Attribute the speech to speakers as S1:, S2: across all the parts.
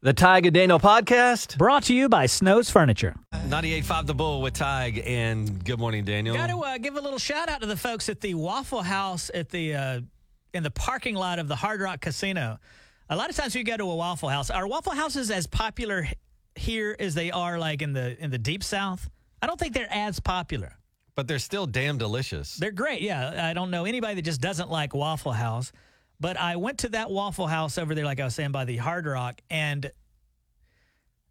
S1: The Tige and Daniel podcast.
S2: Brought to you by Snow's Furniture.
S1: 98.5 The Bull with Tige and good morning, Daniel.
S2: Got to uh, give a little shout out to the folks at the Waffle House at the uh, in the parking lot of the Hard Rock Casino. A lot of times we go to a Waffle House. Are Waffle Houses as popular here as they are like in the in the deep South? I don't think they're as popular.
S1: but they're still damn delicious.
S2: They're great. Yeah, I don't know anybody that just doesn't like Waffle House. But I went to that Waffle House over there, like I was saying, by the Hard Rock, and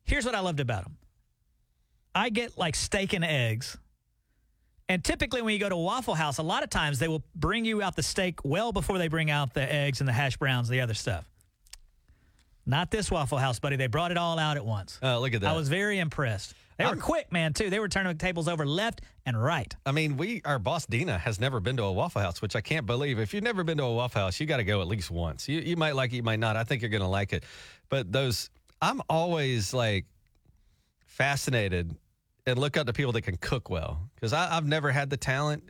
S2: here's what I loved about them. I get like steak and eggs, and typically when you go to Waffle House, a lot of times they will bring you out the steak well before they bring out the eggs and the hash browns, and the other stuff. Not this Waffle House, buddy. They brought it all out at once.
S1: Uh, look at that.
S2: I was very impressed. They were
S1: I'm-
S2: quick, man, too. They were turning tables over left and right.
S1: I mean, we our boss Dina has never been to a Waffle House, which I can't believe. If you've never been to a Waffle House, you got to go at least once. You you might like it, you might not. I think you're going to like it. But those, I'm always like fascinated and look up to people that can cook well because I've never had the talent.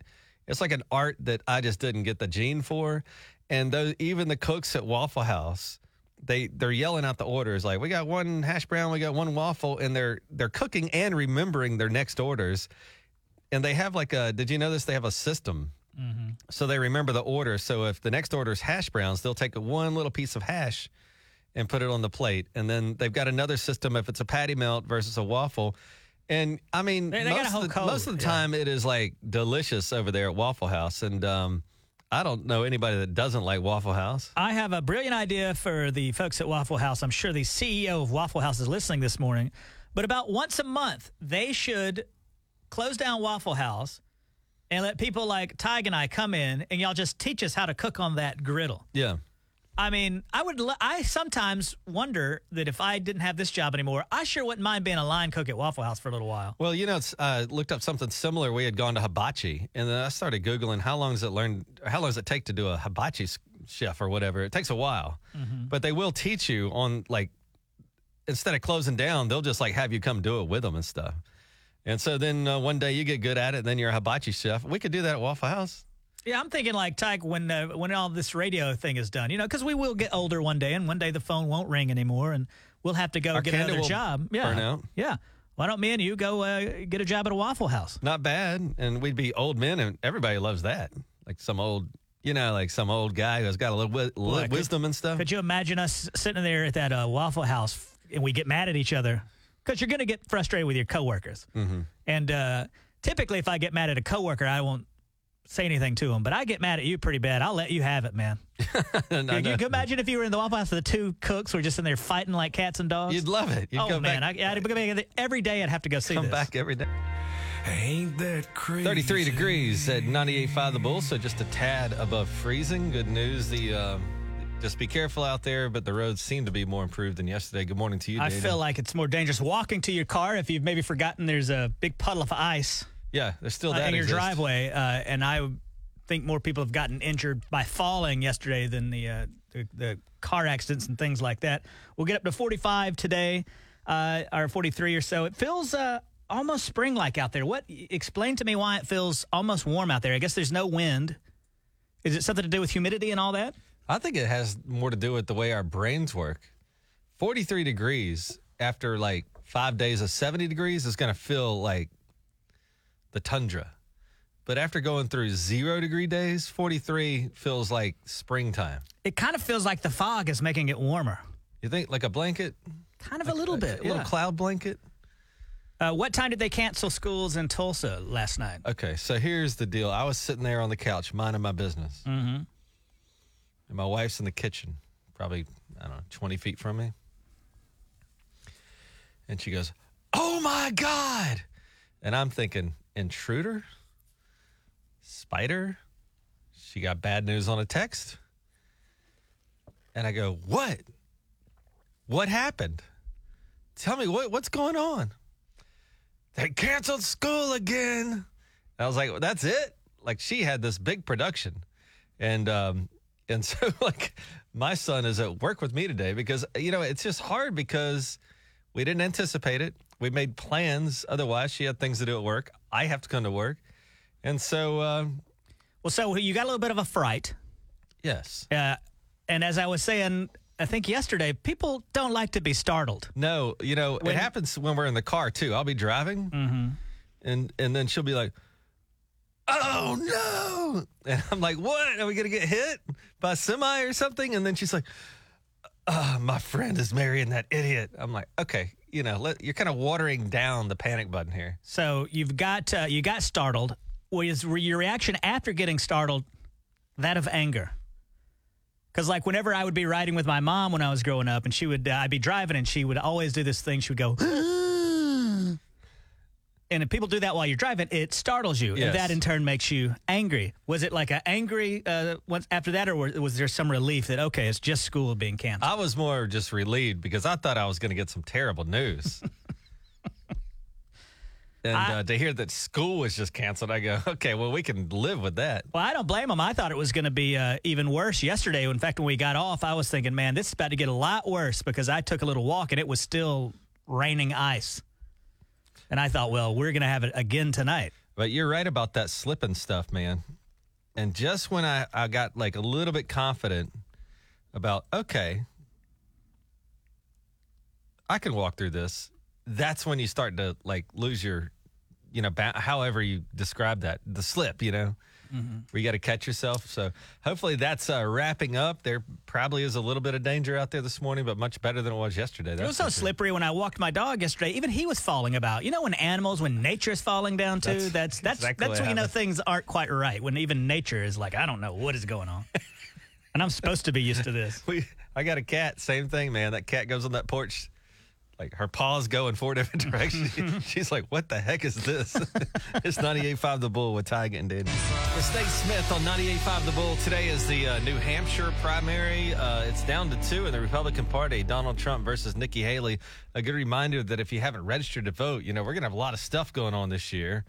S1: It's like an art that I just didn't get the gene for. And those even the cooks at Waffle House, they they're yelling out the orders like we got one hash brown, we got one waffle, and they're they're cooking and remembering their next orders. And they have like a did you know this? They have a system. So they remember the order. So if the next order is hash browns, they'll take one little piece of hash and put it on the plate. And then they've got another system if it's a patty melt versus a waffle. And I mean,
S2: They- they
S1: most, of the, most of the
S2: yeah.
S1: time it is like delicious over there at Waffle House. And um, I don't know anybody that doesn't like Waffle House.
S2: I have a brilliant idea for the folks at Waffle House. I'm sure the CEO of Waffle House is listening this morning. But about once a month, they should close down Waffle House and let people like Tige and I come in and y'all just teach us how to cook on that griddle.
S1: Yeah.
S2: I mean, I would. I sometimes wonder that if I didn't have this job anymore, I sure wouldn't mind being a line cook at Waffle House for a little while.
S1: Well, you know, it's, uh, looked up something similar. We had gone to hibachi, and then I started googling how long does it learn? How long does it take to do a hibachi chef or whatever? It takes a while, but they will teach you on like instead of closing down, they'll just like have you come do it with them and stuff. And so then uh, one day you get good at it, and then you're a hibachi chef. We could do that at Waffle House.
S2: Yeah, I'm thinking like Tige when uh, when all this radio thing is done, you know, because we will get older one day, and one day the phone won't ring anymore, and we'll have to go
S1: Our
S2: get another job. Yeah,
S1: burn out.
S2: yeah. Why don't me and you go uh, get a job at a Waffle House?
S1: Not bad, and we'd be old men, and everybody loves that. Like some old, you know, like some old guy who's got a little wi- little
S2: could-
S1: wisdom and stuff.
S2: Could you imagine us sitting there at that uh, Waffle House and we get mad at each other because you're going to get frustrated with your coworkers.
S1: Mm-hmm.
S2: And uh, typically, if I get mad at a coworker, I won't say anything to him, But I get mad at you pretty bad. I'll let you have it, man.
S1: And I
S2: You,
S1: know-
S2: you can imagine if you were in the Waffle House, the two cooks were just in there fighting like cats and dogs.
S1: You'd love it. You'd
S2: oh man,
S1: back,
S2: I, I'd be going every day. I'd have to go see you.
S1: come
S2: this.
S1: back every day.
S3: Ain't that crazy?
S1: 33 degrees at 98.5 the Bull, so just a tad above freezing. Good news. The um, just be careful out there, but the roads seem to be more improved than yesterday. Good morning to you.
S2: I
S1: Dana.
S2: feel like it's more dangerous walking to your car if you've maybe forgotten there's a big puddle of ice
S1: yeah, there's still
S2: uh,
S1: that
S2: in your
S1: exists.
S2: driveway, uh, and I think more people have gotten injured by falling yesterday than the, uh, the the car accidents and things like that. We'll get up to 45 today, uh, or 43 or so. It feels uh, almost spring-like out there. What? Explain to me why it feels almost warm out there. I guess there's no wind. Is it something to do with humidity and all that?
S1: I think it has more to do with the way our brains work. 43 degrees after like five days of 70 degrees is going to feel like the tundra. But after going through zero degree days, 43 feels like springtime.
S2: It kind of feels like the fog is making it warmer.
S1: You think like a blanket?
S2: Kind of a little bit.
S1: A little cloud blanket?
S2: Uh, what time did they cancel schools in Tulsa last night?
S1: Okay, so here's the deal. I was sitting there on the couch minding my business. Mm-hmm. And my wife's in the kitchen, probably, I don't know, 20 feet from me. And she goes, Oh my God. And I'm thinking, intruder? Spider? She got bad news on a text? And I go, What? What happened? Tell me, what, what's going on? They canceled school again. And I was like, well, that's it. Like she had this big production. And um and so like my son is at work with me today because you know, it's just hard because we didn't anticipate it. We made plans otherwise. She had things to do at work. I have to come to work. And so um
S2: Well, so you got a little bit of a fright.
S1: yes.
S2: Uh, and as I was saying, I think yesterday, people don't like to be startled.
S1: No, you know,
S2: When-
S1: it happens when we're in the car too. I'll be driving
S2: Mm-hmm.
S1: and and then she'll be like, "Oh no!" And I'm like, "What? Are we gonna get hit by a semi or something?" And then she's like, "Ah, "My friend is marrying that idiot." I'm like, "Okay, you know, let, you're kind of watering down the panic button here."
S2: So you've got uh, you got startled. Was your reaction after getting startled that of anger? Because like whenever I would be riding with my mom when I was growing up, and she would uh, I'd be driving, and she would always do this thing. She would go. And if people do that while you're driving, it startles you,
S1: Yes.
S2: and that in turn makes you angry. Was it like an angry uh, once after that, or was, there some relief that okay, it's just school being canceled?
S1: I was more just relieved because I thought I was going to get some terrible news. and
S2: I-
S1: uh, to hear that school was just canceled, I go, okay, well, we can live with that.
S2: Well, I don't blame them. I thought it was going to be uh, even worse yesterday. In fact, when we got off, I was thinking, man, this is about to get a lot worse because I took a little walk and it was still raining ice. And I thought, well, we're going to have it again tonight.
S1: But you're right about that slipping stuff, man. And just when I, I got like a little bit confident about, okay, I can walk through this, that's when you start to like lose your, you know, ba- however you describe that, the slip, you know, where you got to catch yourself. So hopefully that's uh, wrapping up. There probably is a little bit of danger out there this morning, but much better than it was yesterday.
S2: It was so slippery when I walked my dog yesterday. Even he was falling about. You know, when animals, when nature's falling down too,
S1: That's
S2: that's that's
S1: exactly
S2: that's when you know things aren't quite right. When even nature is like, I don't know what is going on, and I'm supposed to be used to this.
S1: We, I got a cat. Same thing, man. That cat goes on that porch, like her paws go in four different directions. She's like, "What the heck is this?" it's 98.5 The Bull with Ty and Danny. It's Nate Smith on 98.5 The Bull. Today is the uh, New Hampshire primary. Uh, it's down to two in the Republican Party: Donald Trump versus Nikki Haley. A good reminder that if you haven't registered to vote, you know we're gonna have a lot of stuff going on this year.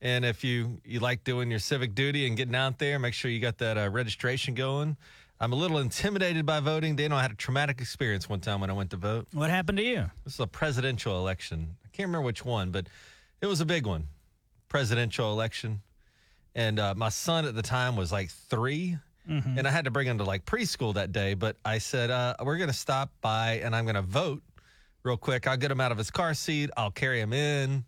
S1: And if you you like doing your civic duty and getting out there, make sure you got that uh, registration going. I'm a little intimidated by voting. Daniel, I had a traumatic experience one time when I went to vote.
S2: What happened to you?
S1: This is a presidential election. I can't remember which one, but it was a big one. Presidential election. And uh, my son at the time was like 3 and I had to bring him to like preschool that day. But I said, uh, we're going to stop by and I'm going to vote real quick. I'll get him out of his car seat. I'll carry him in.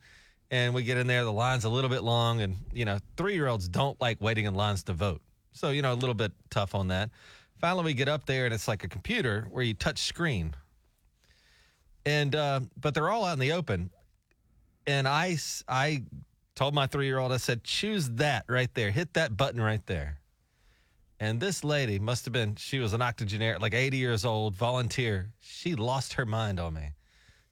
S1: And we get in there. The line's a little bit long. And, you know, three year olds don't like waiting in lines to vote. So, you know, a little bit tough on that. Finally, we get up there and it's like a computer where you touch screen and uh, but they're all out in the open. And I I told my three year old, I said, choose that right there, hit that button right there. And this lady must have been, she was an octogenarian, like 80 years old, volunteer. She lost her mind on me.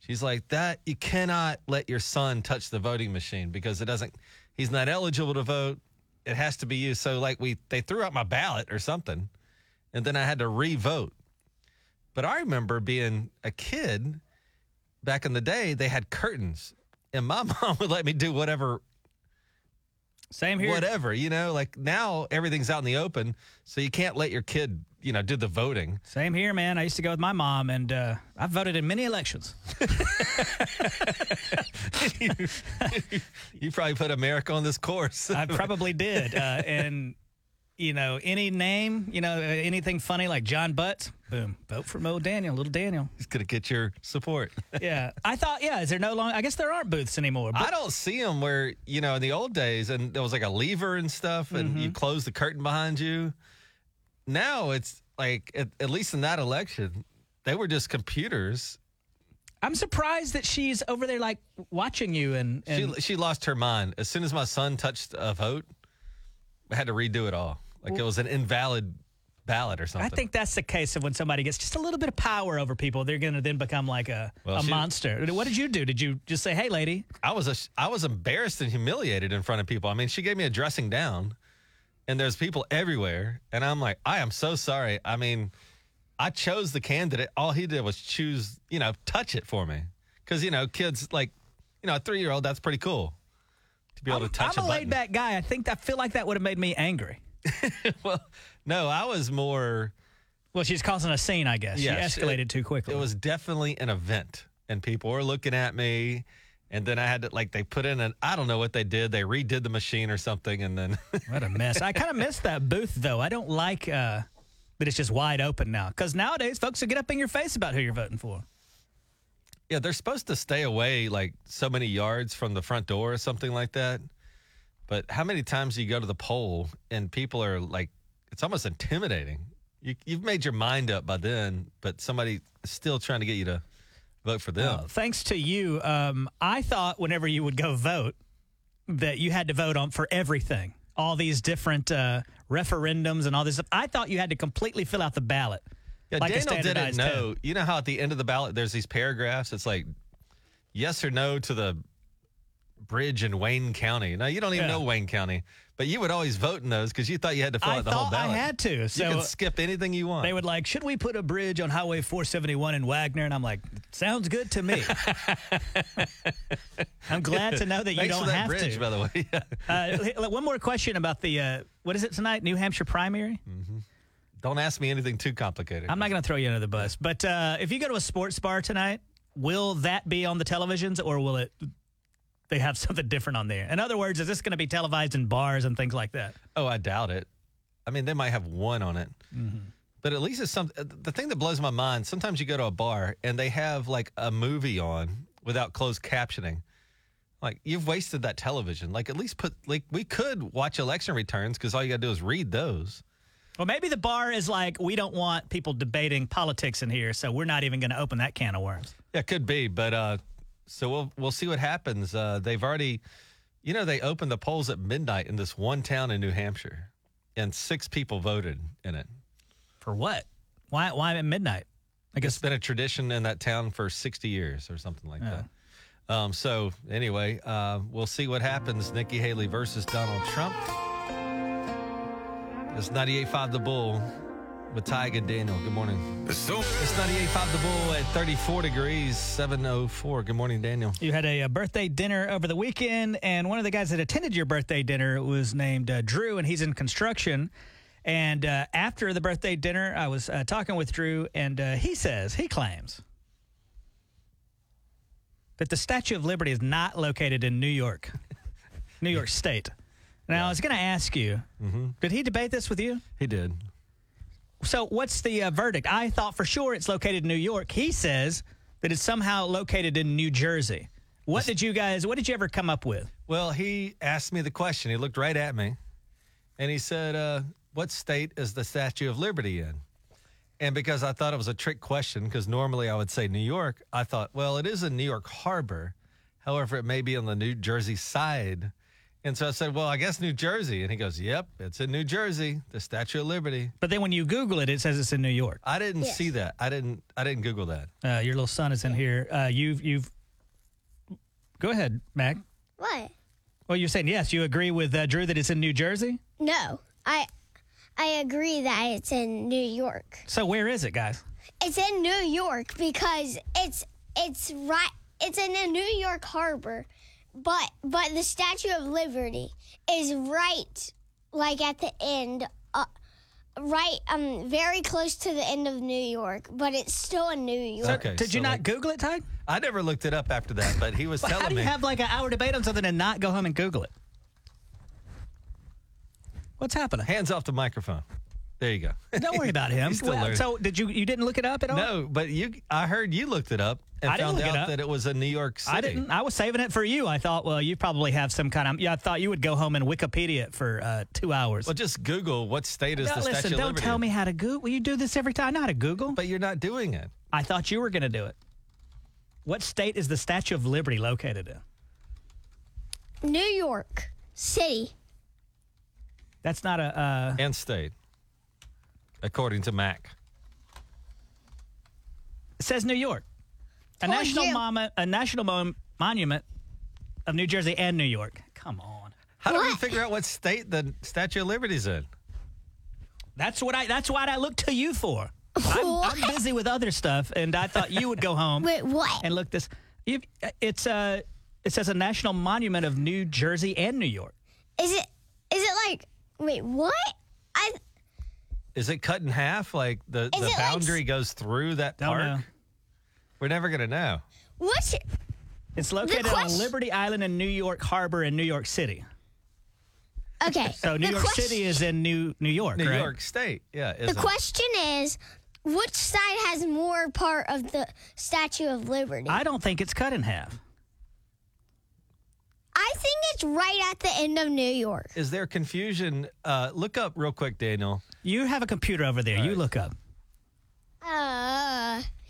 S1: She's like, that, you cannot let your son touch the voting machine because it doesn't, he's not eligible to vote. It has to be you. So, like, we, they threw out my ballot or something. And then I had to re vote. But I remember being a kid back in the day, they had curtains, and my mom would let me do whatever,
S2: Same here.
S1: whatever. You know, like now everything's out in the open, so you can't let your kid, you know, do the voting.
S2: Same here, man. I used to go with my mom, and uh, I voted in many elections.
S1: You probably put America on this course.
S2: I probably did. Uh, and, you know, any name, you know, anything funny like John Butts, boom, vote for Mo Daniel, little Daniel.
S1: He's gonna get your support.
S2: Yeah. I thought, yeah, is there no long, I guess there aren't booths anymore. But
S1: I don't see them where you know in the old days, and there was like a lever and stuff, and you mm-hmm. close the curtain behind you. Now it's like at, at least in that election, they were just computers.
S2: I'm surprised that she's over there, like, watching you. And, and
S1: She she lost her mind as soon as my son touched a vote. I had to redo it all. Like it was an invalid ballot or something.
S2: I think that's the case of when somebody gets just a little bit of power over people, they're going to then become like a,
S1: Well,
S2: a
S1: she-
S2: monster. What did you do? Did you just say, hey, lady?
S1: I was a, I was embarrassed and humiliated in front of people. I mean, she gave me a dressing down, and there's people everywhere, and I'm like, I am so sorry. I mean, I chose the candidate. All he did was choose, you know, touch it for me, because you know, kids like, you know, a three year old that's pretty cool to be able
S2: I'm,
S1: to touch
S2: I'm a
S1: a
S2: laid back guy. I think, I feel like that would have made me angry.
S1: well, no, I was more.
S2: Well, she's causing a scene, I guess.
S1: Yes,
S2: she escalated
S1: it-
S2: too quickly.
S1: It was definitely an event, and people were looking at me. And then I had to like they put in an I don't know what they did. They redid the machine or something, and then
S2: What a mess. I kind of miss that booth, though. I don't like uh, that it's just wide open now. Because nowadays, folks will get up in your face about who you're voting for.
S1: Yeah, they're supposed to stay away like so many yards from the front door or something like that. But how many times do you go to the poll and people are like, it's almost intimidating. You, you've made your mind up by then, but somebody still trying to get you to vote for them.
S2: Uh, thanks to you, um, I thought whenever you would go vote that you had to vote on for everything, all these different uh, referendums and all this stuff. I thought you had to completely fill out the ballot.
S1: Yeah,
S2: like
S1: Daniel didn't know.
S2: test.
S1: You know how at the end of the ballot there's these paragraphs. It's like yes or no to the bridge in Wayne County. Now you don't even
S2: Yeah.
S1: know Wayne County, but you would always vote in those because you thought you had to fill
S2: I
S1: out the whole
S2: ballot. I had to.
S1: you
S2: So
S1: can skip anything you want.
S2: they would like, should we put a bridge on Highway 471 in Wagoner? And I'm like, sounds good to me. I'm glad to know that you don't
S1: that
S2: have
S1: bridge,
S2: to.
S1: by the way.
S2: Uh, one more question about the uh, what is it tonight? New Hampshire primary.
S1: Don't ask me anything too complicated.
S2: I'm not going to throw you under the bus, but uh, if you go to a sports bar tonight, will that be on the televisions or will it? They have something different on there. In other words, is this going to be televised in bars and things like that?
S1: Oh, I doubt it. I mean, they might have one on it.
S2: Mm-hmm.
S1: But at least it's some. The thing that blows my mind. Sometimes you go to a bar and they have like a movie on without closed captioning. Like you've wasted that television. Like at least put like we could watch election returns because all you got to do is read those.
S2: Well, maybe the bar is like, we don't want people debating politics in here, so we're not even going to open that can of worms.
S1: Yeah, could be. But uh, so we'll we'll see what happens. Uh, they've already, you know, they opened the polls at midnight in this one town in New Hampshire, and six people voted in it.
S2: For what? Why? Why at midnight? I guess it's
S1: been a tradition in that town for 60 years or something like that. Um, so, anyway, uh, we'll see what happens. Nikki Haley versus Donald Trump. It's 98.5 The Bull with Tyga Daniel. Good morning.
S3: So
S1: It's 98.5 The Bull at 34 degrees, 704. Good morning, Daniel.
S2: You had a, a birthday dinner over the weekend, and one of the guys that attended your birthday dinner was named uh, Drew, and he's in construction. And uh, after the birthday dinner, I was uh, talking with Drew, and uh, he says, he claims that the Statue of Liberty is not located in New York, New York State. Now, I was going to ask you, did he debate this with you?
S1: He did.
S2: So, what's the uh, verdict? I thought for sure it's located in New York. He says that it's somehow located in New Jersey. What did you guys? What did you ever come up with?
S1: Well, he asked me the question. He looked right at me and he said, uh, What state is the Statue of Liberty in? And because I thought it was a trick question, because normally I would say New York, I thought, well, it is in New York Harbor. However, it may be on the New Jersey side. And so I said, well, I guess New Jersey. And he goes, yep, it's in New Jersey, the Statue of Liberty.
S2: But then when you Google it, it says it's in New York.
S1: I didn't see that. I didn't. I didn't Google that.
S2: Uh, your little son is in here. Uh, you've you've. Go ahead, Mac.
S4: What?
S2: Well, you're saying yes. You agree with uh, Drew that it's in New Jersey.
S4: No, I I agree that it's in New York.
S2: So where is it, guys?
S4: It's in New York because it's it's right. It's in the New York Harbor, but but the Statue of Liberty is right, like at the end, uh, right, um, very close to the end of New York, but it's still in New York.
S1: Okay,
S2: Did you not
S1: like-
S2: Google it, Ty?
S1: I never looked it up after that, but he was
S2: How
S1: telling
S2: do you
S1: me.
S2: have like an hour debate on something and not go home and Google it? What's happening?
S1: Hands off the microphone. There you go.
S2: Don't worry about him.
S1: He's still
S2: Well,
S1: learning.
S2: so did you? You didn't look it up at all?
S1: No, but you. I heard you looked it up and
S2: I didn't
S1: found
S2: look it
S1: out
S2: up.
S1: that it was in New York City.
S2: I didn't. I was saving it for you. I thought, well, you probably have some kind of. Yeah, I thought you would go home and Wikipedia it for uh, two hours.
S1: Well, just Google what state is
S2: No,
S1: the
S2: listen,
S1: Statue of Liberty.
S2: don't
S1: tell
S2: me how to Google. Well, you do this every time. I know how to Google.
S1: But you're not doing it.
S2: I thought you were going to do it. What state is the Statue of Liberty located in?
S4: New York City.
S2: That's not a. Uh,
S1: And state, according to Mac.
S2: it says New York. A national
S4: you.
S2: mom- a national mon- monument of New Jersey and New York. Come on.
S1: How do we
S4: What?
S1: figure out what state the Statue of Liberty's in?
S2: That's what I. That's what I look to you for. I'm, I'm busy with other stuff, and I thought you would go home
S4: Wait, what?
S2: and look this. You, it's uh, it says a national monument of New Jersey and New York.
S4: Is it? Is it like? Wait, what? I
S1: Is it cut in half? Like the,
S4: Is
S1: the
S4: it like
S1: boundary goes through that
S2: Don't
S1: park?
S2: know.
S1: We're never going to know.
S4: what's it?
S2: It's located on
S4: question-
S2: Liberty Island in New York Harbor in New York City.
S4: Okay.
S2: So New
S4: the
S2: York
S4: question-
S2: City is in New New York,
S1: New
S2: right?
S1: York State. Yeah.
S4: The
S1: isn't it?
S4: question is, which side has more part of the Statue of Liberty? I,
S2: I don't think it's cut in half.
S4: I think it's right at the end of New York.
S1: Is there confusion? Uh, look up real quick, Daniel.
S2: You have a computer over there. You look up.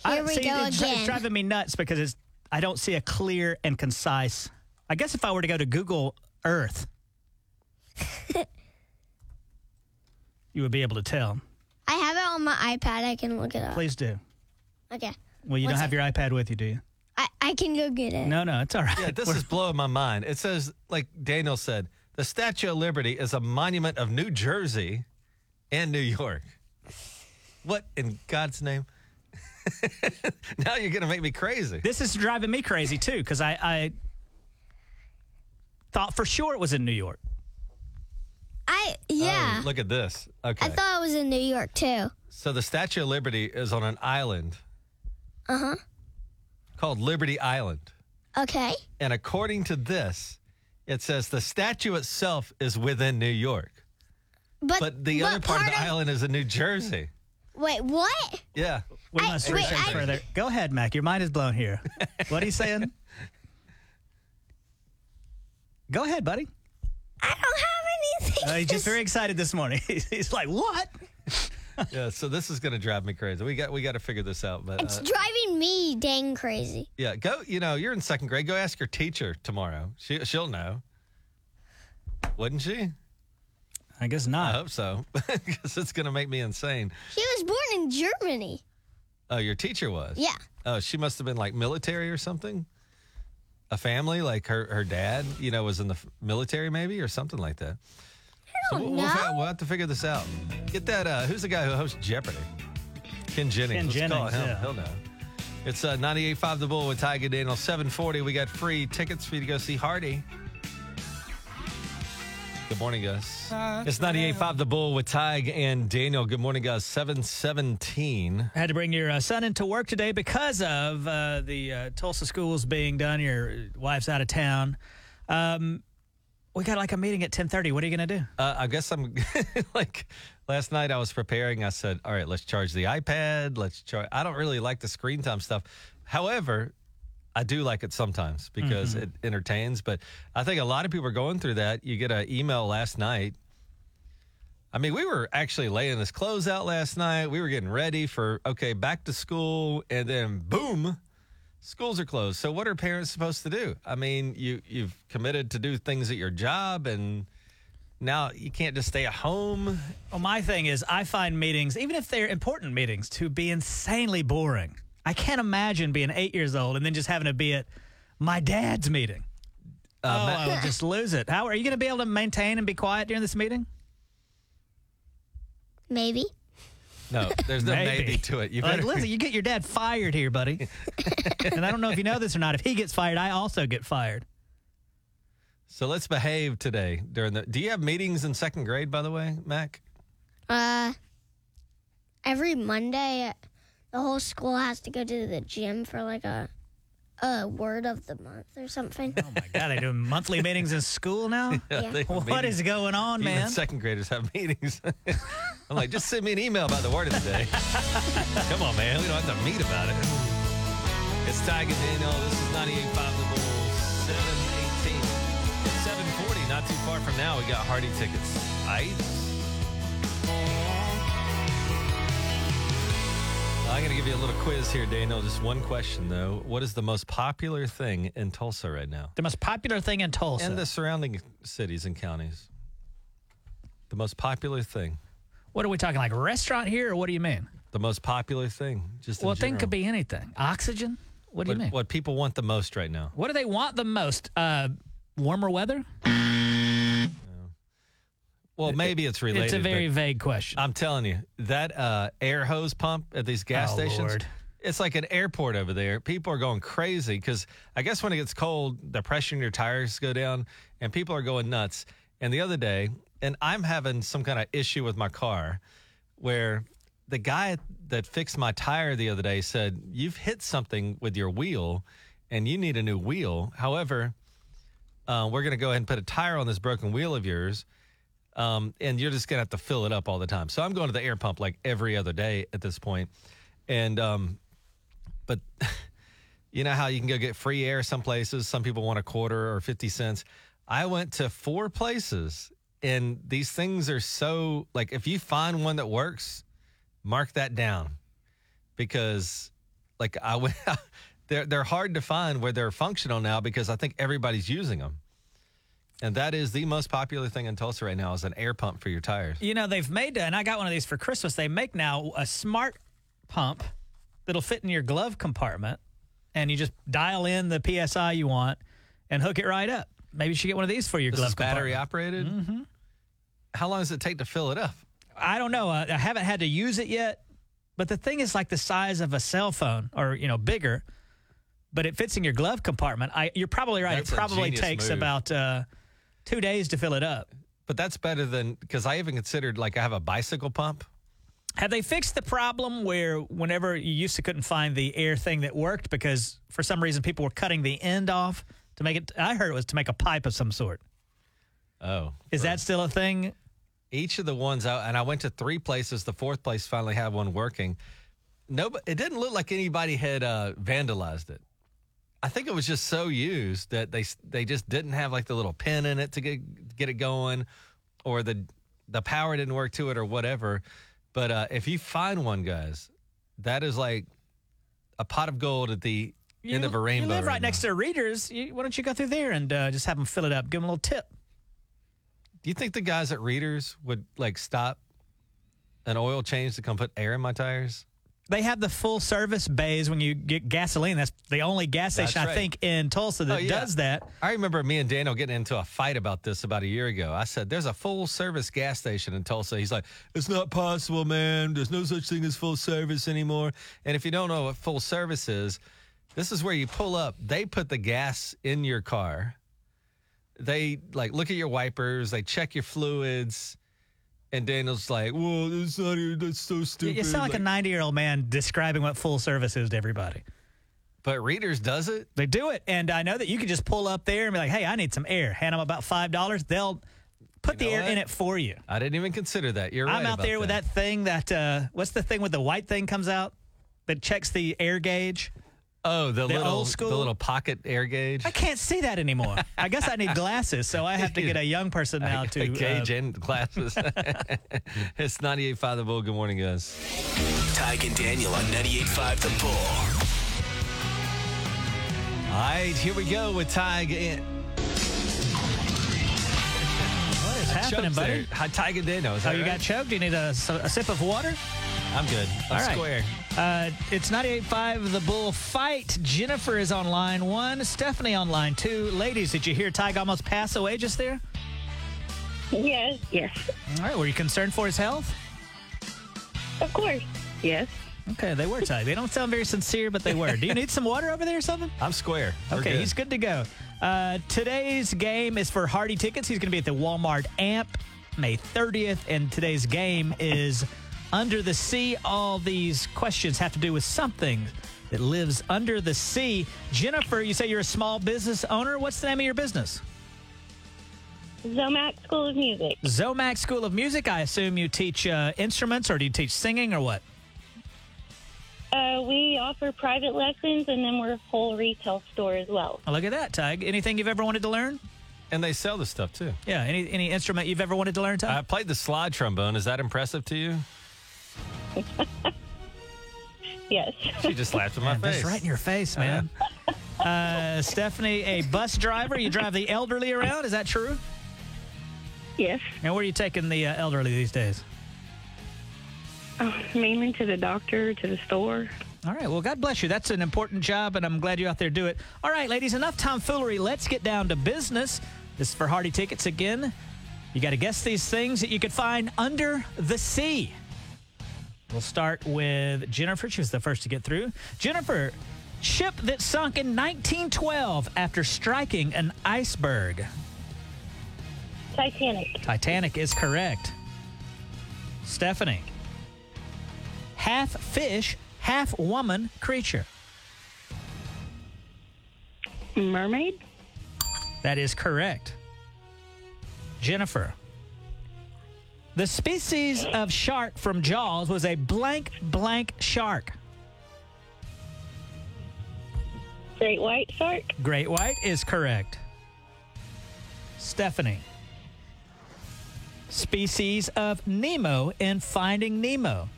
S4: Here
S2: I,
S4: we
S2: see,
S4: go
S2: it's, it's driving me nuts because it's I don't see a clear and concise. I guess if I were to go to Google Earth, you would be able to tell.
S4: I have it on my iPad. I can look it up.
S2: Please do.
S4: Okay.
S2: Well, you
S4: What's
S2: don't have your iPad with you, do you?
S4: I, I can go get it.
S2: No, no, it's all right.
S1: Yeah, this is blowing my mind. It says, like Daniel said, the Statue of Liberty is a monument of New Jersey and New York. What in God's name? now you're going to make me crazy.
S2: This is driving me crazy too because I, I thought for sure it was in New York.
S4: I yeah.
S1: Oh, look at this. Okay.
S4: I thought it was in New York too.
S1: so the Statue of Liberty is on an island
S4: Uh huh.
S1: called Liberty Island.
S4: Okay.
S1: And according to this, it says the statue itself is within New York,
S4: But
S1: but the other part, of the island is in New Jersey.
S4: Wait, what?
S1: Yeah.
S2: We
S4: I-
S2: must
S4: wait,
S2: research
S4: I-
S2: further. Go ahead, Mac. Your mind is blown here. what are you saying? Go ahead, buddy.
S4: I don't have anything.
S2: Uh, he's just very excited this morning. He's like, "What?"
S1: Yeah, so this is going to drive me crazy. We got we got to figure this out, but
S4: It's
S1: uh,
S4: driving me dang crazy.
S1: yeah, go. You know, you're in second grade. Go ask your teacher tomorrow. She she'll know, wouldn't she?
S2: I guess not.
S1: I hope so, because it's going to make me insane.
S4: She was born in Germany.
S1: Oh, your teacher was.
S4: Yeah.
S1: Oh, she must have been like military or something. A family, like her her dad, you know, was in the f- military maybe or something like that.
S4: I don't
S1: we'll, we'll,
S4: know.
S1: fi- we'll have to figure this out. Get that. Uh, who's the guy who hosts Jeopardy? Ken Jennings.
S2: Ken
S1: Let's call him.
S2: yeah.
S1: He'll know. It's uh, 98.5 The Bull with Tiger Daniel. 740. We got free tickets for you to go see Hardy. Good morning, guys. It's 98.5 The Bull with Tige and Daniel. Good morning, guys. 717.
S2: Had to bring your uh, son into work today because of uh, the uh, Tulsa schools being done. Your wife's out of town. Um, we got like a meeting at ten thirty. What are you gonna do?
S1: Uh, I guess I'm like last night I was preparing. I said, all right, let's charge the iPad. Let's charge. I don't really like the screen time stuff. However, I do like it sometimes because mm-hmm. it entertains. But I think a lot of people are going through that. You get an email last night. I mean, we were actually laying this clothes out last night. We were getting ready for, okay, back to school. And then boom, schools are closed. So what are parents supposed to do? I mean, you, you've committed to do things at your job and now you can't just stay at home.
S2: Well, my thing is, I find meetings, even if they're important meetings, to be insanely boring. I can't imagine being eight years old and then just having to be at my dad's meeting. oh, I would just lose it. How are you going to be able to maintain and be quiet during this meeting?
S4: Maybe.
S1: No, there's no maybe, to it. You
S2: like,
S1: better,
S2: listen, you get your dad fired here, buddy. and I don't know if you know this or not. If he gets fired, I also get fired.
S1: so let's behave today during the. Do you have meetings in second grade, by the way, Mac?
S4: Uh, every Monday, the whole school has to go to the gym for like a a word of the month or something.
S2: Oh my God, they do monthly meetings in school now?
S4: Yeah.
S1: they have
S2: What
S1: meetings.
S2: is going on,
S1: Even
S2: man?
S1: second graders have meetings. I'm like, just send me an email about the word of the day. Come on, man. We don't have to meet about it. It's Tiger Daniel. This is 98.5 The Bull, 718. It's 740, not too far from now. We got Hardy tickets. Ice. I'm going to give you a little quiz here, Daniel. Just one question, though. What is the most popular thing in Tulsa right now?
S2: The most popular thing in Tulsa.
S1: And the surrounding cities and counties. The most popular thing.
S2: what are we talking, like a restaurant here, or what do you mean?
S1: The most popular thing. Just
S2: Well, thing could be anything. Oxygen? What do you mean?
S1: what people want the most right now.
S2: What do they want the most? Uh, warmer weather?
S1: Well, maybe it's related.
S2: it's a very vague question.
S1: I'm telling you, that uh, air hose pump at these gas
S2: Oh,
S1: stations,
S2: Lord.
S1: it's like an airport over there. People are going crazy because I guess when it gets cold, the pressure in your tires go down and people are going nuts. And the other day, and I'm having some kind of issue with my car where the guy that fixed my tire the other day said, You've hit something with your wheel and you need a new wheel. However, uh, we're going to go ahead and put a tire on this broken wheel of yours. Um, and you're just gonna have to fill it up all the time. So I'm going to the air pump like every other day at this point. And um, but you know how you can go get free air some places. Some people want a quarter or fifty cents. I went to four places, and these things are so like if you find one that works, mark that down because like I went. They're, they're hard to find where they're functional now because I think everybody's using them. And that is the most popular thing in Tulsa right now is an air pump for your tires.
S2: You know, they've made, and I got one of these for Christmas. They make now a smart pump that'll fit in your glove compartment, and you just dial in the PSI you want and hook it right up. Maybe you should get one of these for your
S1: This
S2: glove
S1: is battery
S2: compartment.
S1: operated. Mm-hmm. How long does it take to fill it up?
S2: I don't know. I, I haven't had to use it yet, but the thing is like the size of a cell phone or, you know, bigger, but it fits in your glove compartment. I, you're probably right.
S1: That's
S2: it probably takes
S1: move.
S2: about uh, two days to fill it up.
S1: But that's better than because I even considered like I have a bicycle pump.
S2: Have they fixed the problem where whenever you used to couldn't find the air thing that worked because for some reason people were cutting the end off to make it? I heard it was to make a pipe of some sort.
S1: Oh,
S2: Is that still a thing?
S1: each of the ones out, and I went to three places. The fourth place finally had one working. No, it didn't look like anybody had uh, vandalized it. I think it was just so used that they they just didn't have like the little pin in it to get get it going, or the the power didn't work to it or whatever. But uh, if you find one, guys, that is like a pot of gold at the end of a rainbow.
S2: You live right
S1: right
S2: next to Reasor's. You, why don't you go through there and uh, just have them fill it up? Give them a little tip.
S1: Do you think the guys at Reasor's would like stop an oil change to come put air in my tires?
S2: They have the full service bays when you get gasoline. That's the only gas station I think in Tulsa that
S1: Oh, yeah.
S2: does that.
S1: I remember me and Daniel getting into a fight about this about a year ago. I said, There's a full service gas station in Tulsa. He's like, It's not possible, man. There's no such thing as full service anymore. And if you don't know what full service is, this is where you pull up, they put the gas in your car. They like look at your wipers, they check your fluids. And Daniel's like, Well, that's not that's so stupid.
S2: You sound like a 90 year old man describing what full service is to everybody.
S1: but Reasor's does it.
S2: They do it. And I know that you can just pull up there and be like, hey, I need some air. Hand them about $5. They'll put
S1: You
S2: the air
S1: what?
S2: in it for you.
S1: I didn't even consider that. You're right.
S2: I'm out there with that thing that, uh, what's the thing with the white thing comes out that checks the air gauge?
S1: Oh, the,
S2: The
S1: little
S2: old school?
S1: the little pocket air gauge.
S2: I can't see that anymore. I guess I need glasses, so I have to get a young person now to.
S1: gauge
S2: uh,
S1: and glasses. it's 98.5 The Bull. Good morning, guys.
S3: Tige and Daniel on 98.5 The Bull.
S1: All right, here we go with Tige and
S2: what is happening, buddy?
S1: Hi, Tige and Dano. Is
S2: Oh,
S1: that
S2: you
S1: right?
S2: got choked? Do you need a sip of water?
S1: I'm good. I'm
S2: All right.
S1: square.
S2: Uh, it's 98.5 The Bull Fight. Jennifer is on line one, Stephanie on line two. Ladies, did you hear Tige almost pass away just there?
S5: Yes. Yes.
S2: All right, were you concerned for his health?
S5: Of course. Yes.
S2: Okay, they were Tige. They don't sound very sincere, but they were. Do you need some water over there or something?
S1: I'm square. We're
S2: Okay,
S1: good.
S2: he's good to go. Uh, today's game is for Hardy tickets. He's going to be at the Walmart Amp May 30th, and today's game is Under the Sea. All these questions have to do with something that lives under the sea. Jennifer, you say you're a small business owner. What's the name of your business?
S5: Zomac School of Music.
S2: Zomac School of Music. I assume you teach uh, instruments, or do you teach singing, or what?
S5: Uh, we offer private lessons, and then we're a full retail store as well.
S2: Oh, look at that, Tige. Anything you've ever wanted to learn?
S1: and they sell this stuff too.
S2: Yeah, any any instrument you've ever wanted to learn, Tige?
S1: I played the slide trombone. Is that impressive to you?
S5: Yes.
S1: She just laughed in my
S2: Man, that's
S1: face.
S2: right in your face, man. Uh, Stephanie, a bus driver. You drive the elderly around. Is that true?
S5: yes.
S2: And where are you taking the uh, elderly these days?
S5: Uh, mainly to the doctor, to the store.
S2: All right. Well, God bless you. That's an important job, and I'm glad you're out there to do it. All right, ladies, enough tomfoolery. Let's get down to business. This is for Hardy Tickets again. You got to guess these things that you could find under the sea. We'll start with Jennifer. She was the first to get through. Jennifer, ship that sunk in 1912 after striking an iceberg.
S5: Titanic.
S2: Titanic is correct. Stephanie. Half fish, half woman creature.
S5: Mermaid.
S2: That is correct. Jennifer. The species of shark from Jaws was a blank blank shark.
S5: Great white shark.
S2: Great white is correct. Stephanie. Species of Nemo in Finding Nemo.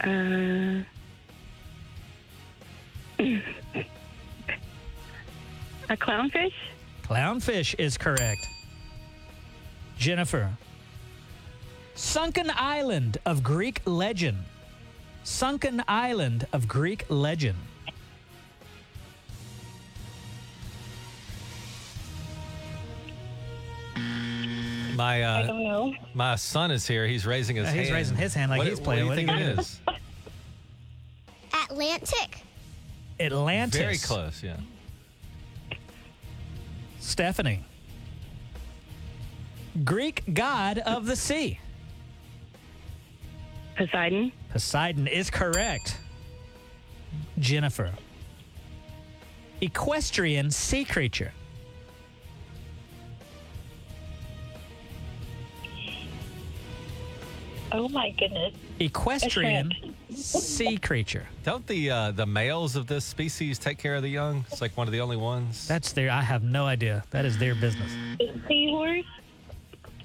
S5: Uh, a clownfish.
S2: Clownfish is correct. Jennifer. Sunken Island of Greek legend. Sunken Island of Greek legend.
S1: My
S5: I
S1: uh,
S5: don't know.
S1: my son is here. He's raising his
S2: Yeah,
S1: hand.
S2: he's raising his hand like
S1: what,
S2: he's
S1: what
S2: playing.
S1: do
S2: What
S1: you
S2: do
S1: think
S2: you
S1: it
S2: do?
S1: is?
S4: Atlantic.
S2: Atlantis.
S1: Very close. Yeah.
S2: Stephanie. Greek god of the sea.
S5: Poseidon.
S2: Poseidon is correct. Jennifer. Equestrian sea creature.
S5: Oh my goodness.
S2: Equestrian sea creature.
S1: Don't the uh, the males of this species take care of the young? It's like one of the only ones.
S2: That's their, I have no idea. That is their business.
S5: Seahorse.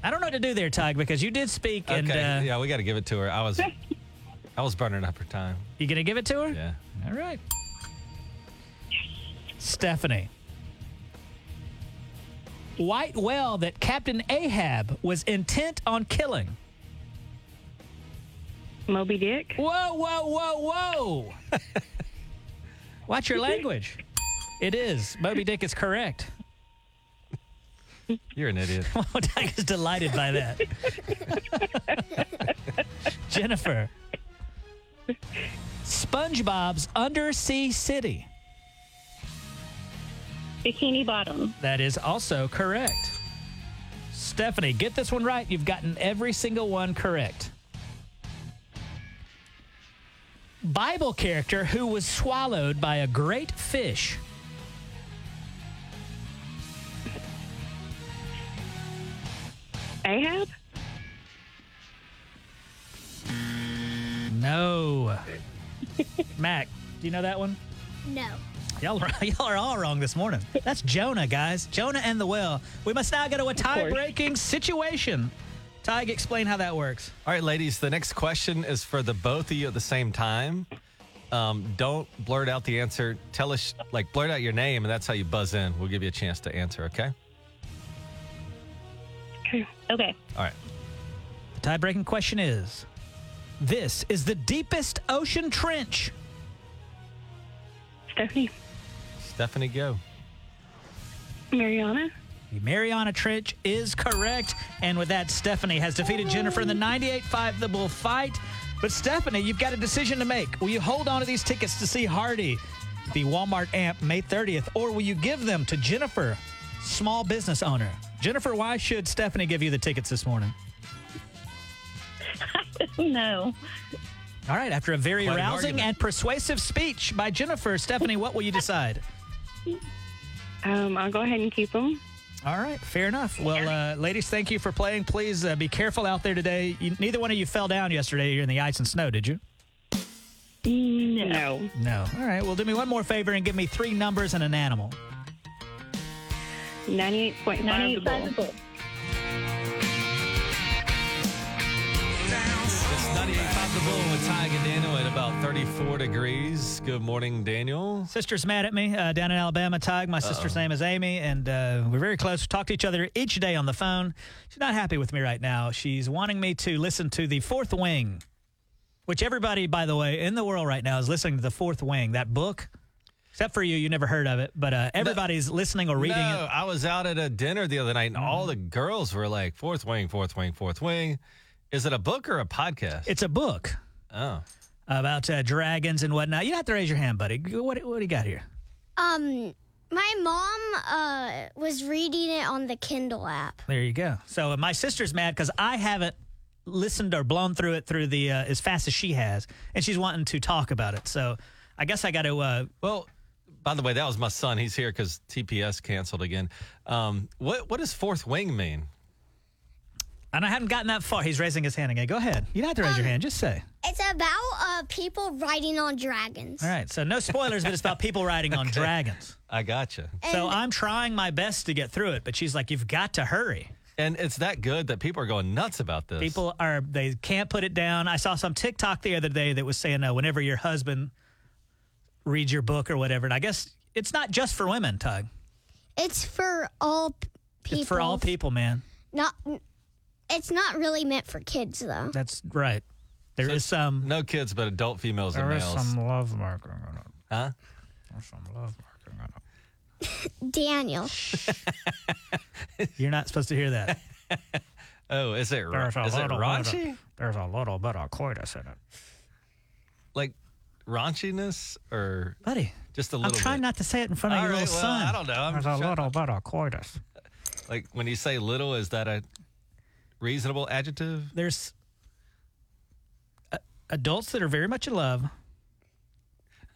S2: I don't know what to do there, Tug, because you did speak and
S1: okay.
S2: uh,
S1: yeah, we got to give it to her. I was I was burning up her time.
S2: you going to give it to her?
S1: Yeah.
S2: All right. Stephanie. White whale that Captain Ahab was intent on killing.
S5: Moby Dick.
S2: Whoa, whoa, whoa, whoa. Watch your language. It is. Moby Dick is correct.
S1: You're an idiot.
S2: Doug is delighted by that. Jennifer. SpongeBob's Undersea City.
S5: Bikini Bottom.
S2: That is also correct. Stephanie, get this one right. You've gotten every single one correct. Bible character who was swallowed by a great fish.
S5: Ahab.
S2: No. Mac, do you know that one?
S4: No.
S2: Y'all are, y'all are all wrong this morning. That's Jonah, guys. Jonah and the whale. We must now go to a tie breaking situation. Tige, explain how that works.
S1: All right, ladies, the next question is for the both of you at the same time. Um, don't blurt out the answer. Tell us, like, blurt out your name, and that's how you buzz in. We'll give you a chance to answer, okay?
S5: Okay.
S1: All right.
S2: The tie breaking question is This is the deepest ocean trench.
S5: Stephanie.
S1: Stephanie, go.
S5: Mariana.
S2: The Mariana Trench is correct. And with that, Stephanie has defeated Jennifer in the 98 5 The Bull fight. But Stephanie, you've got a decision to make. Will you hold on to these tickets to see Hardy, the Walmart amp, May 30th, or will you give them to Jennifer, small business owner? Jennifer, why should Stephanie give you the tickets this morning?
S5: No.
S2: All right, after a very
S1: Quite
S2: rousing
S1: argument.
S2: and persuasive speech by Jennifer, Stephanie, what will you decide?
S5: Um, I'll go ahead and keep them.
S2: All right, fair enough. Well, uh, ladies, thank you for playing. Please uh, be careful out there today. You, neither one of you fell down yesterday. You're in the ice and snow, did you?
S5: No.
S2: No. All right. Well, do me one more favor and give me three numbers and an animal.
S5: 98.5 the bull.
S3: the bull.
S1: It's 98.5 The Bull with Ty and Daniel at about 34 degrees. Good morning, Daniel.
S2: Sister's mad at me uh, down in Alabama. Tige, my sister's name is Amy, and uh, we're very close. We talk to each other each day on the phone. She's not happy with me right now. She's wanting me to listen to The Fourth Wing, which everybody, by the way, in the world right now is listening to The Fourth Wing, that book. Except for you, you never heard of it, but uh, everybody's listening or reading
S1: no,
S2: it.
S1: I was out at a dinner the other night, and all the girls were like, fourth wing, fourth wing, fourth wing. Is it a book or a podcast?
S2: It's a book
S1: oh.
S2: about uh, dragons and whatnot. You don't have to raise your hand, buddy. What, what do you got here?
S4: Um, my mom uh was reading it on the Kindle app.
S2: There you go. So uh, my sister's mad because I haven't listened or blown through it through the uh, as fast as she has, and she's wanting to talk about it. So I guess I got to. Uh,
S1: Well, by the way, that was my son. He's here because TPS canceled again. Um, what what does fourth wing mean?
S2: And I haven't gotten that far. He's raising his hand again. Go ahead. You don't have to raise your hand. Just say.
S4: It's about uh, people riding on dragons.
S2: All right. So no spoilers, but it's about people riding on dragons.
S1: I gotcha.
S2: So I'm trying my best to get through it, but she's like, "You've got to hurry."
S1: And it's that good that people are going nuts about this.
S2: People are they can't put it down. I saw some TikTok the other day that was saying, uh, whenever your husband reads your book or whatever, and I guess it's not just for women, Tige.
S4: It's for all people.
S2: It's for all people, man.
S4: Not. It's not really meant for kids though.
S2: That's right. There is some.
S1: no kids, but adult females and males.
S2: There is some love marking on it.
S1: Huh?
S2: There's some love marking on
S4: Daniel.
S2: You're not supposed to hear that.
S1: Oh, is it, ra-
S2: There's a
S1: is it
S2: little
S1: raunchy?
S2: Bit of, there's a little bit of coitus in it,
S1: Like raunchiness or
S2: buddy.
S1: just a little.
S2: I'm trying
S1: bit?
S2: not to say it in front of
S1: All
S2: your
S1: right,
S2: little
S1: well,
S2: son.
S1: I don't know. I'm
S2: There's a
S1: trying-
S2: little bit of coitus.
S1: Like when you say little, is that a reasonable adjective?
S2: There's uh, adults that are very much in love.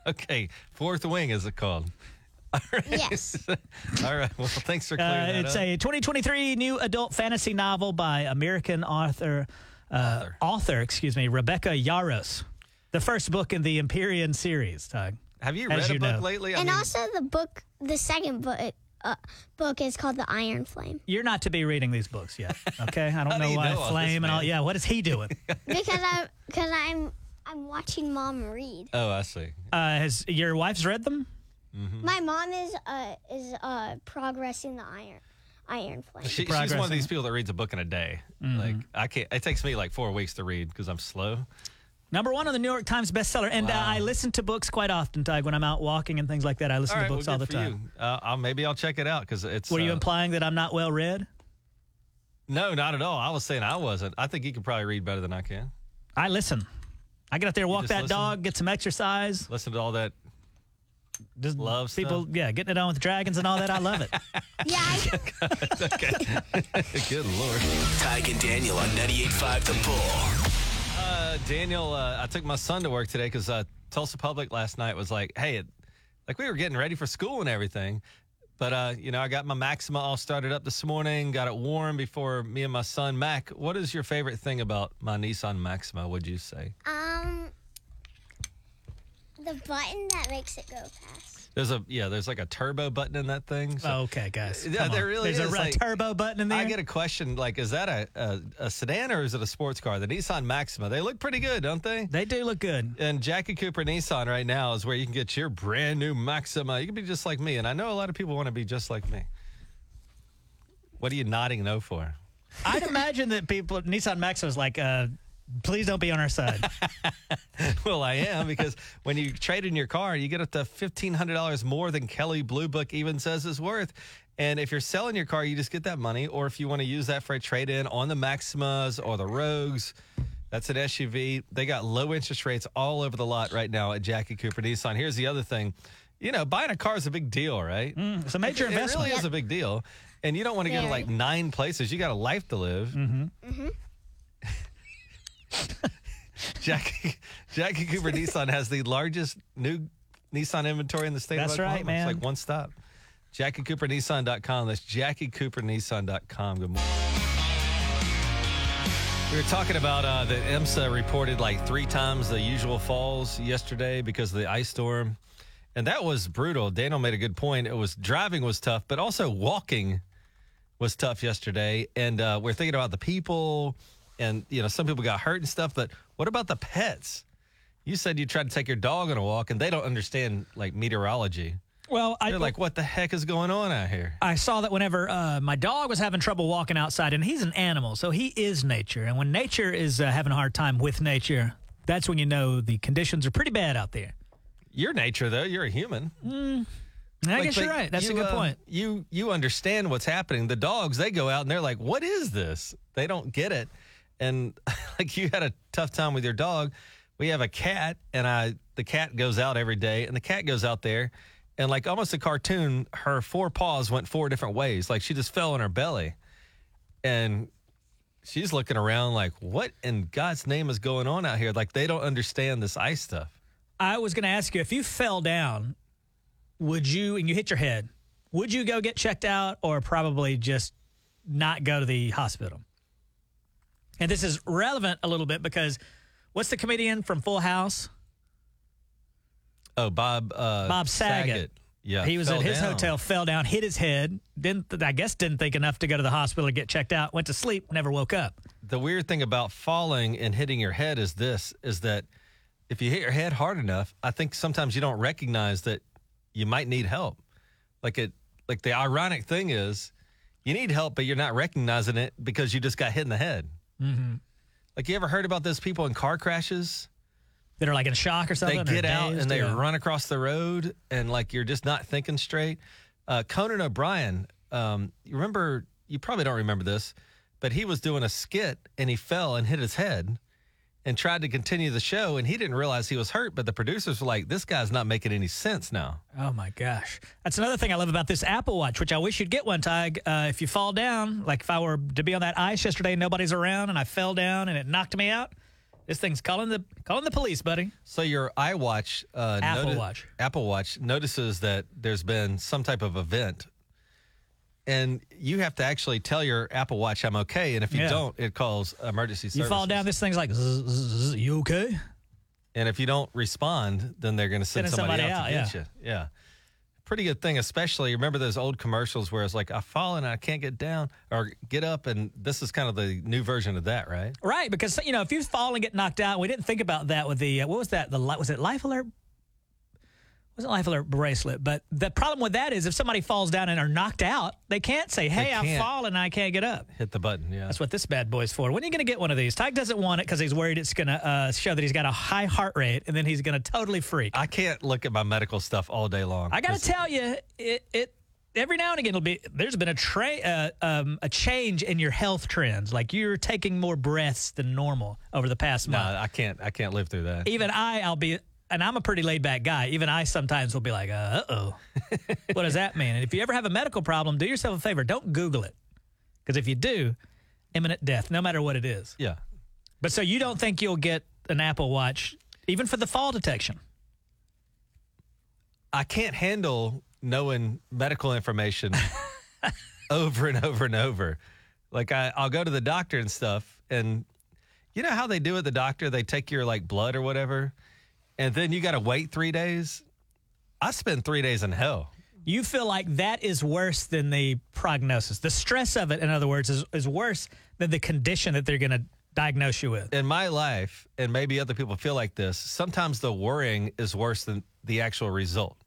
S1: Okay, Fourth Wing is it called? All right.
S4: Yes.
S1: All right. Well, thanks for clearing
S2: Uh,
S1: that
S2: it's
S1: up.
S2: a 2023 new adult fantasy novel by American author uh,
S1: Author.
S2: author, excuse me, Rebecca Yarros. The first book in the Empyrean series, Tige.
S1: Have you
S2: as
S1: read a book
S2: know.
S1: lately? I
S4: and
S1: mean,
S4: also the book, the second book, uh, book is called The Iron Flame
S2: You're not to be reading these books yet, okay? I don't
S1: How do
S2: know why
S1: know all
S2: Flame and all. Yeah, what is he doing?
S4: because I'm, because I'm I'm watching mom read.
S1: oh, I see.
S2: Uh, has your wife's read them?
S4: My mom is uh is uh progressing the Iron Iron Flame.
S1: She, she's
S2: Progress
S1: one of these
S2: it.
S1: people that reads a book in a day. Like I can't. It takes me like four weeks to read because I'm slow.
S2: Number one on the New York Times bestseller. And uh, I listen to books quite often, Tige, when I'm out walking and things like that. I listen
S1: all right,
S2: to books
S1: well,
S2: all the
S1: for
S2: time.
S1: you. Uh, I'll, maybe I'll check it out because it's.
S2: Were you
S1: uh,
S2: implying that I'm not well read?
S1: No, not at all. I was saying I wasn't. I think you can probably read better than I can.
S2: I listen. I get out there, walk that
S1: listen?
S2: dog, get some exercise.
S1: Listen to all that.
S2: Just
S1: Love
S2: people,
S1: stuff?
S2: yeah, getting it on with dragons and all that. I love it.
S4: yeah, I,
S1: Good lord.
S3: Tige and Daniel on 98.5 The Bull.
S1: Uh, Daniel, uh, I took my son to work today because uh, Tulsa Public last night was like, hey, it, like we were getting ready for school and everything. But, uh, you know, I got my Maxima all started up this morning, got it warm before me and my son, Mac. What is your favorite thing about my Nissan Maxima, would you say?
S4: um the button that makes it go fast.
S1: There's a, yeah, there's like a turbo button in that thing. So
S2: okay, guys.
S1: Yeah, there really
S2: There's
S1: is,
S2: a,
S1: like-
S2: turbo button in there.
S1: I get a question like, is that a, a, a sedan or is it a sports car? The Nissan Maxima, they look pretty good, don't they?
S2: they do look good.
S1: And Jackie Cooper Nissan right now is where you can get your brand new Maxima. You can be just like me, and I know a lot of people want to be just like me. What are you nodding no for?
S2: I'd imagine that people, Nissan Maxima is like, uh, please don't be on our side.
S1: well, I am because when you trade in your car, you get up to fifteen hundred dollars more than Kelley Blue Book even says is worth. And if you're selling your car, you just get that money. Or if you want to use that for a trade in on the Maximas or the Rogues, that's an SUV. They got low interest rates all over the lot right now at Jackie Cooper Nissan. Here's the other thing. You know, buying a car is a big deal, right?
S2: It's a major
S1: It
S2: investment.
S1: really is a big deal. And you don't want to go to like nine places. You got a life to live. Mm-hmm. Jackie, Jackie Cooper Nissan has the largest new Nissan inventory in the state
S2: That's
S1: of Oklahoma.
S2: right, man.
S1: It's like one stop. JackieCooperNissan.com. That's JackieCooperNissan.com. Good morning. We were talking about uh, the EMSA reported like three times the usual falls yesterday because of the ice storm. And that was brutal. Daniel made a good point. It was driving was tough, but also walking was tough yesterday. And uh, we're thinking about the people and, you know, some people got hurt and stuff, but what about the pets? You said you tried to take your dog on a walk and they don't understand like meteorology.
S2: Well, I
S1: They're like, what the heck is going on out here?
S2: I saw that whenever uh, my dog was having trouble walking outside, and he's an animal, so he is nature. And when nature is uh, having a hard time with nature, that's when you know the conditions are pretty bad out there.
S1: You're nature, though. You're a human.
S2: And I
S1: Like,
S2: guess you're right. That's a
S1: you,
S2: good
S1: uh,
S2: point.
S1: You you understand what's happening. The dogs they go out and they're like, "What is this?" They don't get it. And like you had a tough time with your dog. We have a cat, and I the cat goes out every day, and the cat goes out there, and like almost a cartoon, her four paws went four different ways. Like she just fell on her belly, and she's looking around like, "What in God's name is going on out here?" Like they don't understand this ice stuff.
S2: I was going to ask you if you fell down, would you, and you hit your head, would you go get checked out or probably just not go to the hospital? And this is relevant a little bit because what's the comedian from Full House?
S1: Oh, Bob. Uh,
S2: Bob Saget.
S1: Yeah,
S2: he was at his
S1: down.
S2: hotel, fell down, hit his head. Didn't I guess didn't think enough to go to the hospital to get checked out. Went to sleep, never woke up.
S1: The weird thing about falling and hitting your head is this: is that if you hit your head hard enough, I think sometimes you don't recognize that you might need help. Like it, like the ironic thing is, you need help, but you're not recognizing it because you just got hit in the head. Mm-hmm. Like you ever heard about those people in car crashes?
S2: That are like in a shock or something.
S1: they get out and they
S2: yeah.
S1: run across the road and like you're just not thinking straight uh, conan o'brien um, you remember you probably don't remember this but he was doing a skit and he fell and hit his head and tried to continue the show and he didn't realize he was hurt but the producers were like this guy's not making any sense now
S2: Oh my gosh. That's another thing I love about this Apple Watch, which I wish you'd get one, Tige. Uh, if you fall down, like if I were to be on that ice yesterday and nobody's around and I fell down and it knocked me out, this thing's calling the calling the police, buddy.
S1: so your iwatch uh,
S2: Apple
S1: noti-
S2: Watch.
S1: apple watch notices that there's been some type of event and you have to actually tell your apple watch i'm okay and if you
S2: Yeah.
S1: don't it calls emergency services.
S2: You fall down, this thing's like, zzz, zzz, zzz, you okay?
S1: And if you don't respond, then they're going to send
S2: Sending
S1: somebody,
S2: somebody
S1: out, to
S2: out,
S1: get you. Yeah. Pretty good thing, especially remember those old commercials where it's like, I've fallen and I can't get down or get up. And this is kind of the new version of that, right?
S2: Right, because you know if you fall and get knocked out, we didn't think about that with the uh, what was that? The li- was it Life Alert? Wasn't Life Alert bracelet? But the problem with that is if somebody falls down and are knocked out, they can't say, "Hey, I've
S1: can't.
S2: fallen and I can't get up."
S1: Hit the button. Yeah.
S2: That's what this bad boy's for. When are you going to get one of these? Tige doesn't want it because he's worried it's going to uh, show that he's got a high heart rate, and then he's going to totally freak.
S1: I can't look at my medical stuff all day long.
S2: I got to tell you, it, it every now and again it'll be there's been a tra- uh, um, a change in your health trends. Like you're taking more breaths than normal over the past
S1: No,
S2: month.
S1: I can't. I can't live through that.
S2: Even I, I'll be, and I'm a pretty laid back guy. Even I sometimes will be like, uh oh, what does that mean? And if you ever have a medical problem, do yourself a favor, don't Google it, because if you do, imminent death, no matter what it is.
S1: Yeah.
S2: But so you don't think you'll get an Apple Watch even for the fall detection?
S1: I can't handle knowing medical information over and over and over. Like I, I'll go to the doctor and stuff, and you know how they do at the doctor? They take your like blood or whatever, and then you got to wait three days. I spend three days in hell.
S2: You feel like that is worse than the prognosis. The stress of it, in other words, is, is worse than the condition that they're going to diagnose you with.
S1: In my life, and maybe other people feel like this, sometimes the worrying is worse than the actual result.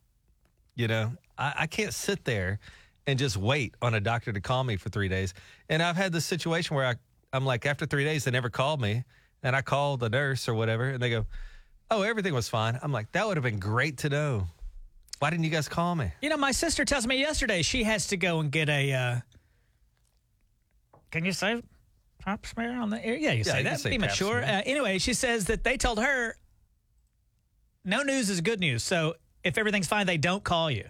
S1: You know, I, I can't sit there and just wait on a doctor to call me for three days. And I've had this situation where I, I'm like, after three days, they never called me. And I call the nurse or whatever, and they go, Oh, everything was fine. I'm like, That would have been great to know. Why didn't you guys call me?
S2: You know, my sister tells me yesterday she has to go and get a. Uh, can you say pap smear on the air? Yeah, you
S1: Yeah,
S2: say
S1: you
S2: that.
S1: say
S2: Be mature. Uh, anyway, she says that they told her no news is good news. So if everything's fine, they don't call you.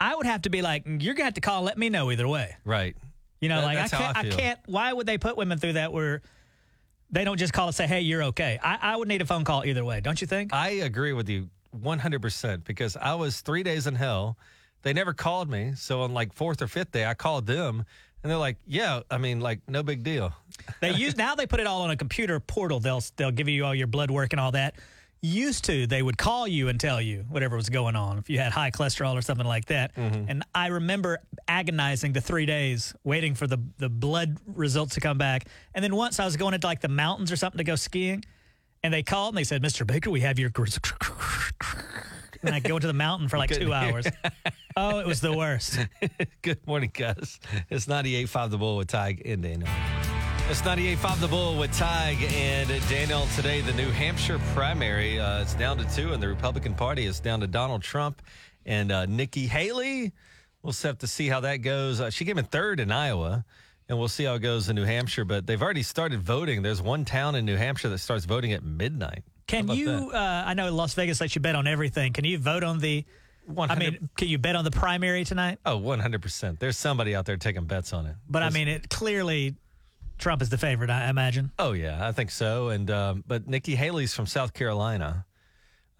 S2: I would have to be like, you're gonna have to call. Let me know either way.
S1: Right.
S2: You know,
S1: That-
S2: like I can't,
S1: I
S2: I, can't. Why would they put women through that where they don't just call and say, "Hey, you're okay"? I, I would need a phone call either way, don't you think?
S1: I agree with you 100% because I was three days in hell. They never called me. So on like fourth or fifth day, I called them and they're like, yeah, I mean, like, no big deal.
S2: They use now they put it all on a computer portal. They'll they'll give you all your blood work and all that. Used to they would call you and tell you whatever was going on if you had high cholesterol or something like that. Mm-hmm. And I remember agonizing the three days waiting for the the blood results to come back. And then once I was going into like the mountains or something to go skiing, and they called and they said, "Mr. Baker, we have your." And I go into the mountain for like two hours. Oh, it was the worst.
S1: Good morning, guys. It's 98.5 The Bull with Tige and Daniel. It's 98.5 The Bull with Tige and Daniel. Today, the New Hampshire primary, uh, it's down to two, and the Republican Party is down to Donald Trump and uh, Nikki Haley. We'll have to see how that goes. Uh, she came in third in Iowa, and we'll see how it goes in New Hampshire. But they've already started voting. There's one town in New Hampshire that starts voting at midnight.
S2: Can you? Uh, I know Las Vegas lets you bet on everything. Can you vote on the? I mean, can you bet on the primary tonight?
S1: Oh, 100%. There's somebody out there taking bets on it.
S2: But I mean, it clearly Trump is the favorite. I imagine.
S1: Oh yeah, I think so. And um, but Nikki Haley's from South Carolina.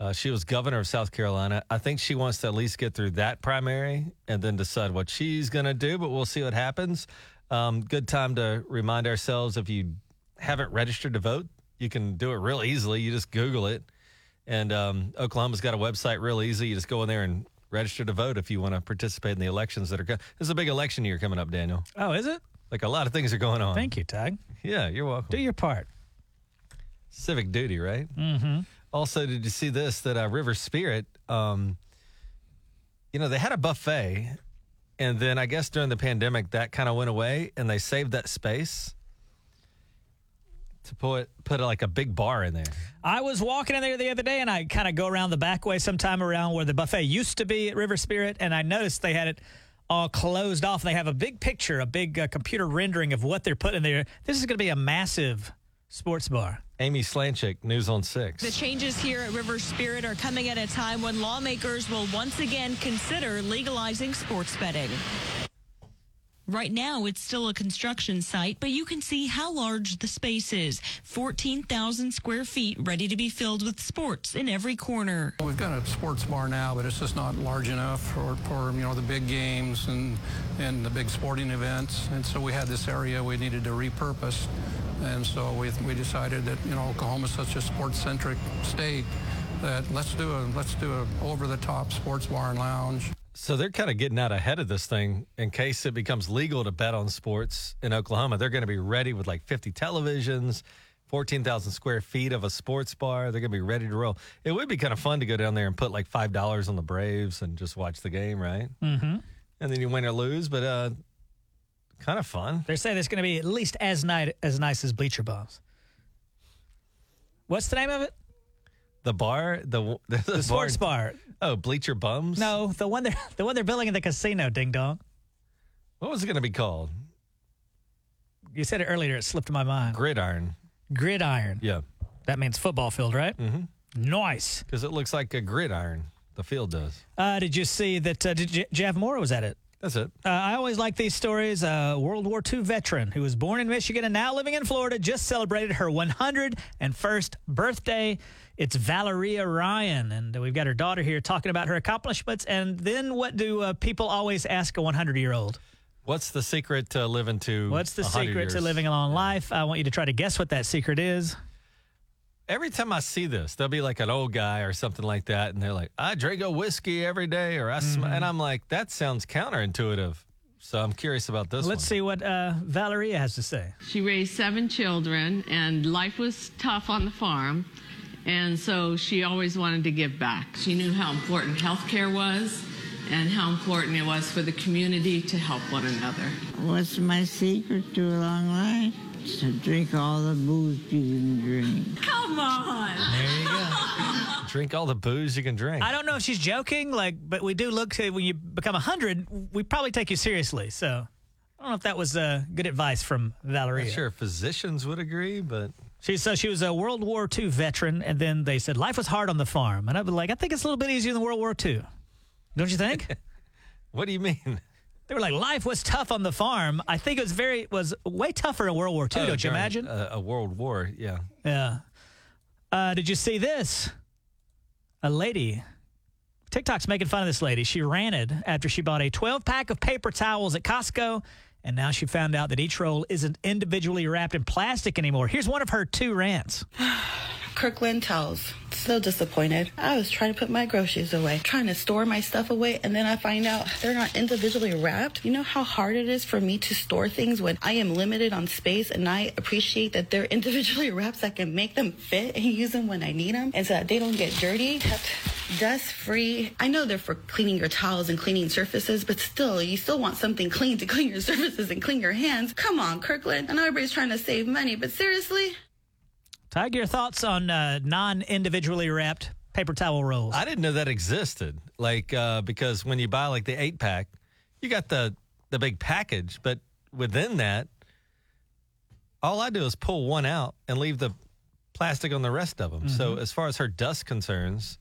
S1: Uh, she was governor of South Carolina. I think she wants to at least get through that primary and then decide what she's going to do. But we'll see what happens. Um, good time to remind ourselves if you haven't registered to vote, you can do it real easily. You just Google it. And um, Oklahoma's got a website real easy. You just go in there and register to vote if you want to participate in the elections that are coming. This is a big election year coming up, Daniel.
S2: Oh, is it?
S1: Like a lot of things are going on.
S2: Thank you, Tige.
S1: Yeah, you're welcome.
S2: Do your part.
S1: Civic duty, right? Mm-hmm. Also, did you see this? That uh, River Spirit, um, you know, they had a buffet, and then I guess during the pandemic that kind of went away, and they saved that space to put put like a big bar in there.
S2: I was walking in there the other day, and I kind of go around the back way sometime around where the buffet used to be at River Spirit, and I noticed they had it all closed off. They have a big picture, a big uh, computer rendering of what they're putting there. This is going to be a massive sports bar.
S1: Amy Slanchik, News on Six.
S6: The changes here at River Spirit are coming at a time when lawmakers will once again consider legalizing sports betting. Right now, it's still a construction site, but you can see how large the space is 14,000 square feet ready to be filled with sports in every corner.
S7: We've got a sports bar now, but it's just not large enough for, for you know the big games and and the big sporting events. And so we had this area we needed to repurpose, and so we we decided that you know Oklahoma's such a sports centric state that let's do a let's do a over the top sports bar and lounge.
S1: So they're kind of getting out ahead of this thing in case it becomes legal to bet on sports in Oklahoma. They're going to be ready with like 50 televisions, 14,000 square feet of a sports bar. They're going to be ready to roll. It would be kind of fun to go down there and put like $5 on the Braves and just watch the game, right? Mm-hmm. And then you win or lose, but uh, kind of fun.
S2: They're saying it's going to be at least as nice as nice as Bleacher Bums. What's the name of it?
S1: The bar, the the,
S2: The sports bar.
S1: Oh, Bleacher Bums.
S2: No, the one they're the one they're building in the casino. Ding dong.
S1: What was it going to be called?
S2: You said it earlier. It slipped my mind.
S1: Gridiron.
S2: Gridiron.
S1: Yeah,
S2: That means football field, right? Mm-hmm. Nice.
S1: because it looks like a gridiron. The field does.
S2: Uh, did you see that? Uh, did J- Jeff Moore was at it?
S1: That's it.
S2: Uh, I always like these stories. A World War II veteran who was born in Michigan and now living in Florida just celebrated her 101st birthday. It's Valeria Ryan, and we've got her daughter here talking about her accomplishments. And then, what do uh, people always ask a 100 year old?
S1: What's the secret to living to?
S2: What's the
S1: 100
S2: secret to living a long life? I want you to try to guess what that secret is.
S1: Every time I see this, there'll be like an old guy or something like that, and they're like, "I drink a whiskey every day," or "I," sm-,
S2: Mm-hmm.
S1: and I'm like, "That sounds counterintuitive." So I'm curious about this.
S2: Let's
S1: one.
S2: see what uh, Valeria has to say.
S8: She raised seven children, and life was tough on the farm. And so she always wanted to give back. She knew how important healthcare was and how important it was for the community to help one another.
S9: What's my secret to a long life? To drink all the booze you can drink.
S8: Come on!
S2: There you go.
S1: Drink all the booze you can drink.
S2: I don't know if she's joking, like, but we do look to when you become hundred, we probably take you seriously. So I don't know if that was uh, good advice from Valeria.
S1: Not sure physicians would agree, but
S2: She so she was a World War II veteran, and then they said life was hard on the farm, and I was like, I think it's a little bit easier than World War II. Don't you think?
S1: what do you mean?
S2: They were like, life was tough on the farm. I think it was very was way tougher in World War II.
S1: Oh,
S2: don't you
S1: during
S2: imagine?
S1: a, a world war? Yeah.
S2: Yeah. Uh, did you see this? A lady. TikTok's making fun of this lady. She ranted after she bought a 12 pack of paper towels at Costco, and now she found out that each roll isn't individually wrapped in plastic anymore. Here's one of her two rants.
S10: Kirkland tells. So disappointed. I was trying to put my groceries away, trying to store my stuff away, and then I find out they're not individually wrapped. You know how hard it is for me to store things when I am limited on space, and I appreciate that they're individually wrapped so I can make them fit and use them when I need them, and so that they don't get dirty, dust free. I know they're for cleaning your towels and cleaning surfaces, but still, you still want something clean to clean your surfaces and clean your hands. Come on, Kirkland. I know everybody's trying to save money, but seriously?
S2: Tige, your thoughts on uh, non individually wrapped paper towel rolls?
S1: I didn't know that existed. Like uh, because when you buy like the eight pack, you got the the big package, but within that, all I do is pull one out and leave the plastic on the rest of them. So as far as her dust concerns,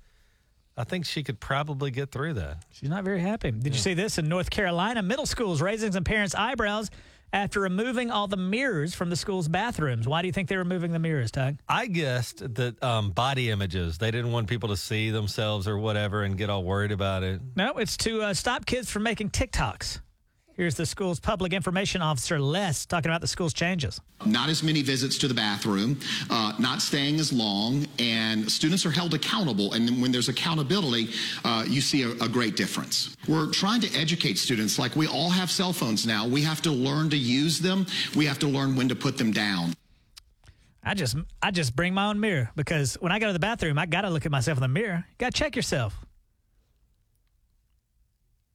S1: I think she could probably get through that.
S2: She's not very happy. Did you see this in North Carolina? Middle schools raising some parents' eyebrows after removing all the mirrors from the school's bathrooms. Why do you think they're removing the mirrors, Tige?
S1: I guessed that um, body images. They didn't want people to see themselves or whatever and get all worried about it.
S2: No, it's to uh, stop kids from making TikToks. Here's the school's public information officer, Les, talking about the school's changes.
S11: Not as many visits to the bathroom, uh, not staying as long, and students are held accountable. And then when there's accountability, uh, you see a, a great difference. We're trying to educate students like we all have cell phones now. We have to learn to use them, we have to learn when to put them down.
S2: I just I just bring my own mirror because when I go to the bathroom, I got to look at myself in the mirror. Got to check yourself.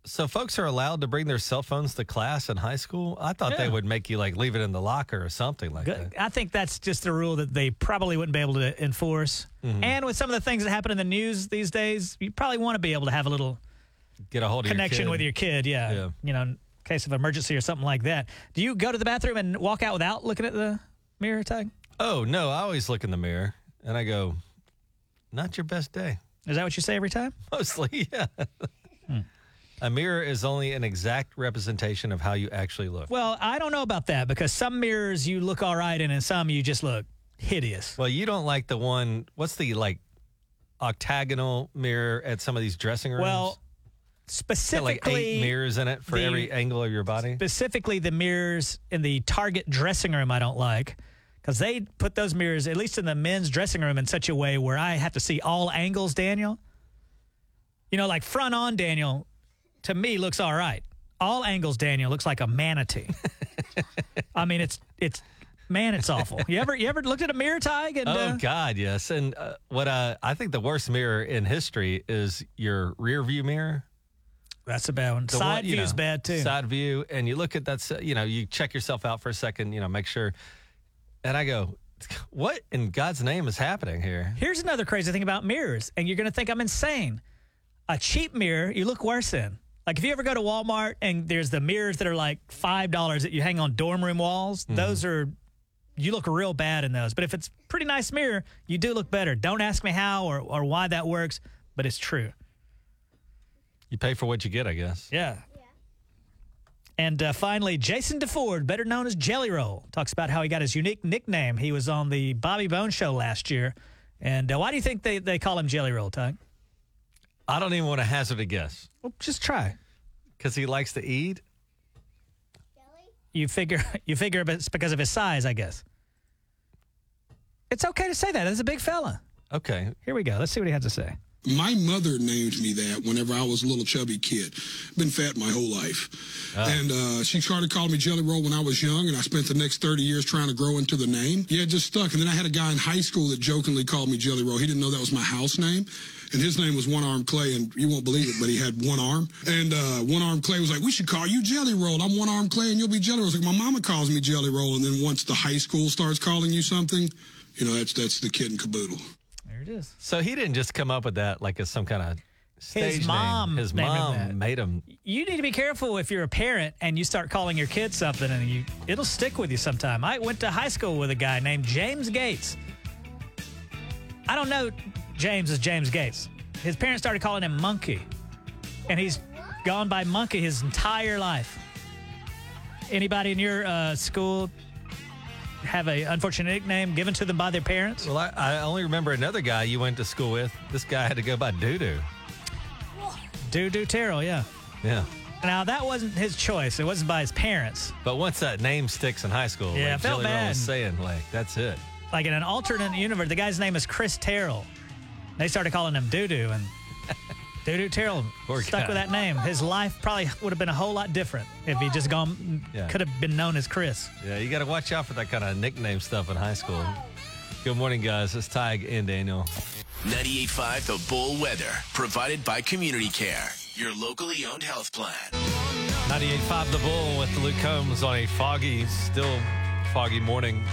S1: So folks are allowed to bring their cell phones to class in high school. I thought they would make you like leave it in the locker or something like that.
S2: I think that's just a rule that they probably wouldn't be able to enforce.
S1: Mm-hmm.
S2: And with some of the things that happen in the news these days, you probably want to be able to have a little
S1: Get a hold of
S2: connection
S1: your
S2: with your kid. Yeah.
S1: Yeah.
S2: You know, in case of emergency or something like that. Do you go to the bathroom and walk out without looking at the mirror Tige?
S1: Oh no, I always look in the mirror and I go, "Not your best day."
S2: Is that what you say every time?
S1: Mostly, yeah. A mirror is only an exact representation of how you actually look.
S2: Well, I don't know about that because some mirrors you look all right in and some you just look hideous.
S1: Well, you don't like the one. What's the like octagonal mirror at some of these dressing rooms?
S2: Well,
S1: Got like
S2: specifically
S1: eight mirrors in it for
S2: the-
S1: every angle of your body.
S2: specifically the mirrors in the Target dressing room I don't like because they put those mirrors, at least in the men's dressing room, in such a way where I have to see all angles, Daniel. You know, like front on Daniel, to me looks all right. All angles, Daniel looks like a manatee. I mean, it's it's man, it's awful. You ever you ever looked at a mirror Tige and
S1: Oh
S2: uh,
S1: God, yes. And uh, what uh, I think the worst mirror in history is your rear view mirror.
S2: that's a bad one.
S1: The
S2: Side
S1: you
S2: view's bad too.
S1: Side view, and you look at that. You know, you check yourself out for a second. You know, make sure. And I go, what in God's name is happening here?
S2: Here's another crazy thing about mirrors, and you're going to think I'm insane. A cheap mirror, you look worse in. Like if you ever go to Walmart and there's the mirrors that are like five dollars that you hang on dorm room walls, those are you look real bad in those. But if it's pretty nice mirror, you do look better. Don't ask me how or, or why that works, but it's true.
S1: You pay for what you get, I guess.
S2: Yeah. And uh, finally, Jason DeFord, better known as Jelly Roll, talks about how he got his unique nickname. He was on the Bobby Bones Show last year. And uh, why do you think they, they call him Jelly Roll, Tige?
S1: I don't even want to hazard a guess
S2: Well, just try.
S1: because he likes to eat.
S2: You figure you figure it's because of his size, I guess. It's okay to say that. That's a big fella.
S1: Okay.
S2: Here we go. Let's see what he had to say.
S12: My mother named me that whenever I was a little chubby kid. Been fat my whole life. And uh, she started calling me Jelly Roll when I was young, and I spent the next 30 years trying to grow into the name. Yeah, it just stuck. And then I had a guy in high school that jokingly called me Jelly Roll. He didn't know that was my house name. And his name was One Arm Clay, and you won't believe it, but he had one arm. And uh, One Arm Clay was like, "We should call you Jelly Roll. I'm One Arm Clay, and you'll be Jelly Roll." It's like my mama calls me Jelly Roll, and then once the high school starts calling you something, you know that's that's the kid in caboodle.
S2: There it is.
S1: So he didn't just come up with that like as some kind of stage
S2: His mom
S1: Name. His
S2: named him
S1: mom made him.
S2: You need to be careful if you're a parent and you start calling your kid something and you it'll stick with you sometime. I went to high school with a guy named James Gates. I don't know James is James Gates. His parents started calling him Monkey. And he's gone by Monkey his entire life. Anybody in your uh, school have a unfortunate nickname given to them by their parents?
S1: Well, I, I only remember another guy you went to school with. This guy had to go by Doo Doo.
S2: Doo Doo Terrell, yeah.
S1: Yeah.
S2: Now that wasn't his choice. It wasn't by his parents.
S1: But once that name sticks in high school,
S2: Yeah, I
S1: like
S2: felt
S1: Jelly Roll
S2: bad.
S1: saying, like, that's it.
S2: like in an alternate universe, the guy's name is Chris Terrell. They started calling him Doo Doo, and Doo Doo Terrell
S1: Poor
S2: stuck
S1: guy.
S2: with that name. His life probably would have been a whole lot different if he just gone,
S1: Yeah.
S2: could have been known as Chris.
S1: Yeah, you got to watch out for that kind of nickname stuff in high school. Good morning, guys. It's Tige and Daniel.
S3: 98.5 The Bull Weather, provided by Community Care, your locally owned health plan.
S1: 98.5 The Bull with Luke Combs on a foggy, still foggy morning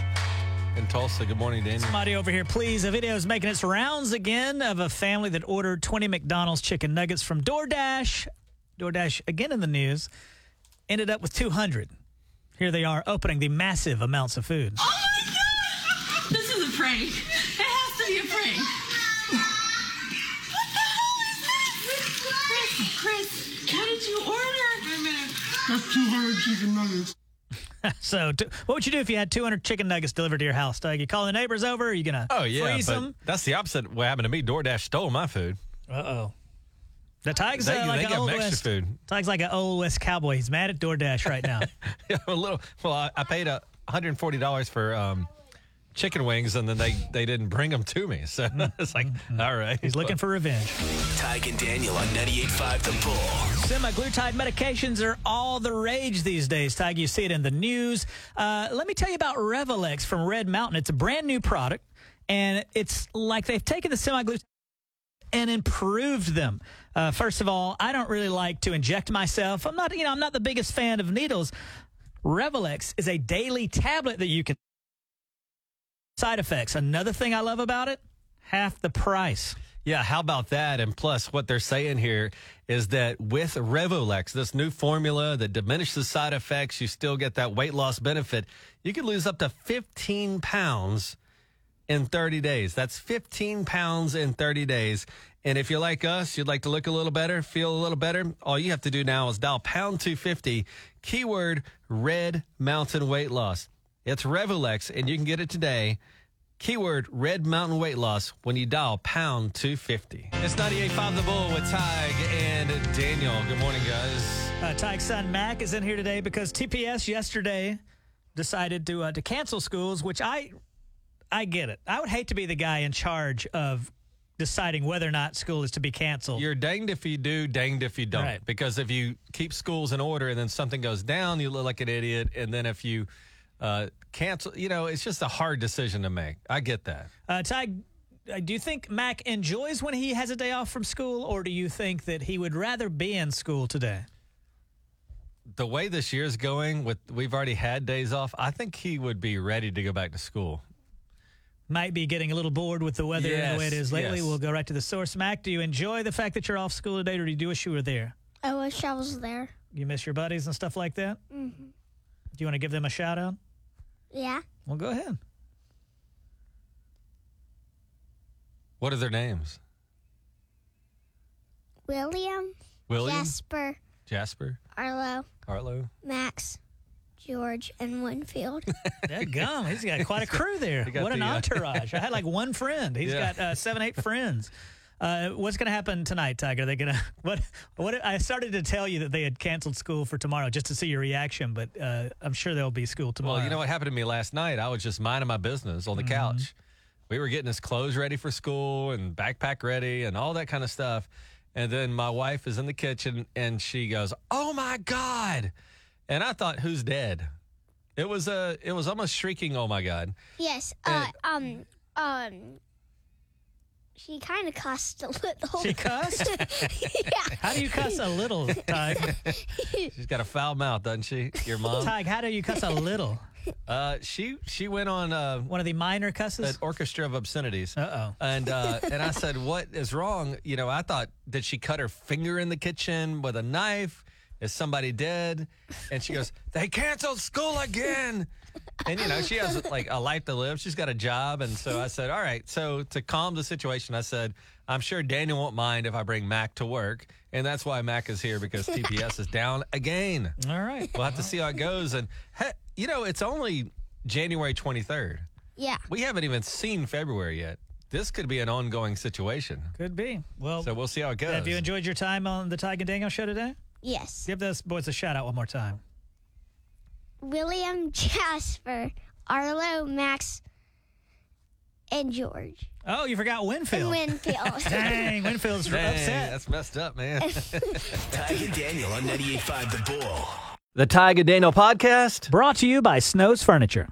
S1: in Tulsa. Good morning, Daniel.
S2: Somebody over here, please. A video is making its rounds again of a family that ordered 20 McDonald's chicken nuggets from DoorDash. DoorDash, again in the news, ended up with 200. Here they are opening the massive amounts of food. Oh my God!
S8: This is a prank. It has to be a prank. What the hell is this? Chris, Chris, what did you order? Wait a minute.
S12: That's 200 chicken nuggets.
S2: So, t- what would you do if you had 200 chicken nuggets delivered to your house, Doug? You call the neighbors over? Or are you going to
S1: Oh, yeah.
S2: freeze
S1: but
S2: them?
S1: That's the opposite of what happened to me. DoorDash stole my food.
S2: Uh oh. The Tige's
S1: They-
S2: uh, like an old west.
S1: food.
S2: Tige's like an old west cowboy. He's mad at DoorDash right now.
S1: Yeah, a little. Well, I, I paid a $140 for um, chicken wings, and then they they didn't bring them to me. So it's like, all right.
S2: He's looking for revenge.
S3: Tige and Daniel on 98.5 The Bull.
S2: Semaglutide medications are all the rage these days, Tige. You see it in the news. Uh, let me tell you about Revelex from Red Mountain. It's a brand new product, and it's like they've taken the semaglutide and improved them. Uh, first of all, I don't really like to inject myself. I'm not, you know, I'm not the biggest fan of needles. Revelex is a daily tablet that you can side effects. Another thing I love about it, half the price.
S1: Yeah, how about that? And plus, what they're saying here is that with Revolex, this new formula that diminishes side effects, you still get that weight loss benefit. You could lose up to 15 pounds in 30 days. That's 15 pounds in 30 days. And if you're like us, you'd like to look a little better, feel a little better, all you have to do now is dial pound 250, keyword Red Mountain Weight Loss. It's Revolex, and you can get it today. Keyword Red Mountain Weight Loss when you dial pound 250. It's 98.5 The Bull with Tige and Daniel. Good morning, guys.
S2: Uh, Tige's son Mac is in here today because TPS yesterday decided to uh, to cancel schools, which I I get it. I would hate to be the guy in charge of deciding whether or not school is to be canceled.
S1: You're danged if you do, danged if you don't.
S2: Right.
S1: Because if you keep schools in order and then something goes down, you look like an idiot. And then if you uh, cancel, you know, it's just a hard decision to make. I get that.
S2: Uh, Ty, uh, do you think Mac enjoys when he has a day off from school, or do you think that he would rather be in school today?
S1: The way this year's going, with we've already had days off, I think he would be ready to go back to school.
S2: Might be getting a little bored with the weather and the way it
S1: Yes,
S2: is lately.
S1: yes.
S2: We'll go right to the source. Mac, do you enjoy the fact that you're off school today, or do you wish you were there?
S4: I wish I was there.
S2: You miss your buddies and stuff like that?
S4: hmm
S2: Do you want to give them a shout out?
S4: Yeah.
S2: Well, go ahead.
S1: What are their names?
S4: William,
S1: William,
S4: Jasper,
S1: Jasper,
S4: Arlo,
S1: Arlo.
S4: Max, George, and Winfield.
S2: That gum. He's got quite a crew there.
S1: He got
S2: What an
S1: the, uh,
S2: entourage. I had like one friend. He's
S1: Yeah.
S2: got uh, seven, eight friends. Uh, what's going to happen tonight, Tiger? Are they going to what? What? I started to tell you that they had canceled school for tomorrow just to see your reaction, but uh, I'm sure there'll be school tomorrow.
S1: Well, you know what happened to me last night? I was just minding my business on the couch. We were getting his clothes ready for school and backpack ready and all that kind of stuff. And then my wife is in the kitchen and she goes, "Oh my god!" And I thought, "Who's dead?" It was a. it was almost shrieking, "Oh my god!"
S4: yes. Uh, um. Um. She kind of cussed a little.
S2: She cussed?
S4: yeah.
S2: How do you cuss a little, Tige?
S1: She's got a foul mouth, doesn't she? Your mom.
S2: Tige, how do you cuss a little?
S1: Uh, she she went on uh,
S2: One of the minor cusses.
S1: an orchestra of obscenities.
S2: Uh oh.
S1: And uh, and I said, "What is wrong?" You know, I thought, did she cut her finger in the kitchen with a knife? Is somebody dead? And she goes, "They canceled school again." And you know, she has like a life to live. She's got a job, and so I said, "All right." So to calm the situation, I said, "I'm sure Daniel won't mind if I bring Mac to work." And that's why Mac is here because TPS is down again.
S2: All right.
S1: We'll have to see how it goes. And hey, you know, it's only January 23rd.
S4: Yeah.
S1: We haven't even seen February yet. This could be an ongoing situation.
S2: Could be. Well,
S1: So we'll see how it goes.
S2: have you enjoyed your time on the Tige and Daniel show today?
S4: Yes.
S2: Give those boys a shout out one more time.
S4: William, Jasper, Arlo, Max, and George.
S2: Oh, you forgot
S4: And
S2: Winfield.
S4: Winfield.
S2: Dang, Winfield's
S1: Dang,
S2: upset.
S1: That's messed up, man.
S3: Tige and Daniel on 98.5 The Bull.
S1: the Tiger Daniel podcast.
S2: Brought to you by Snow's Furniture.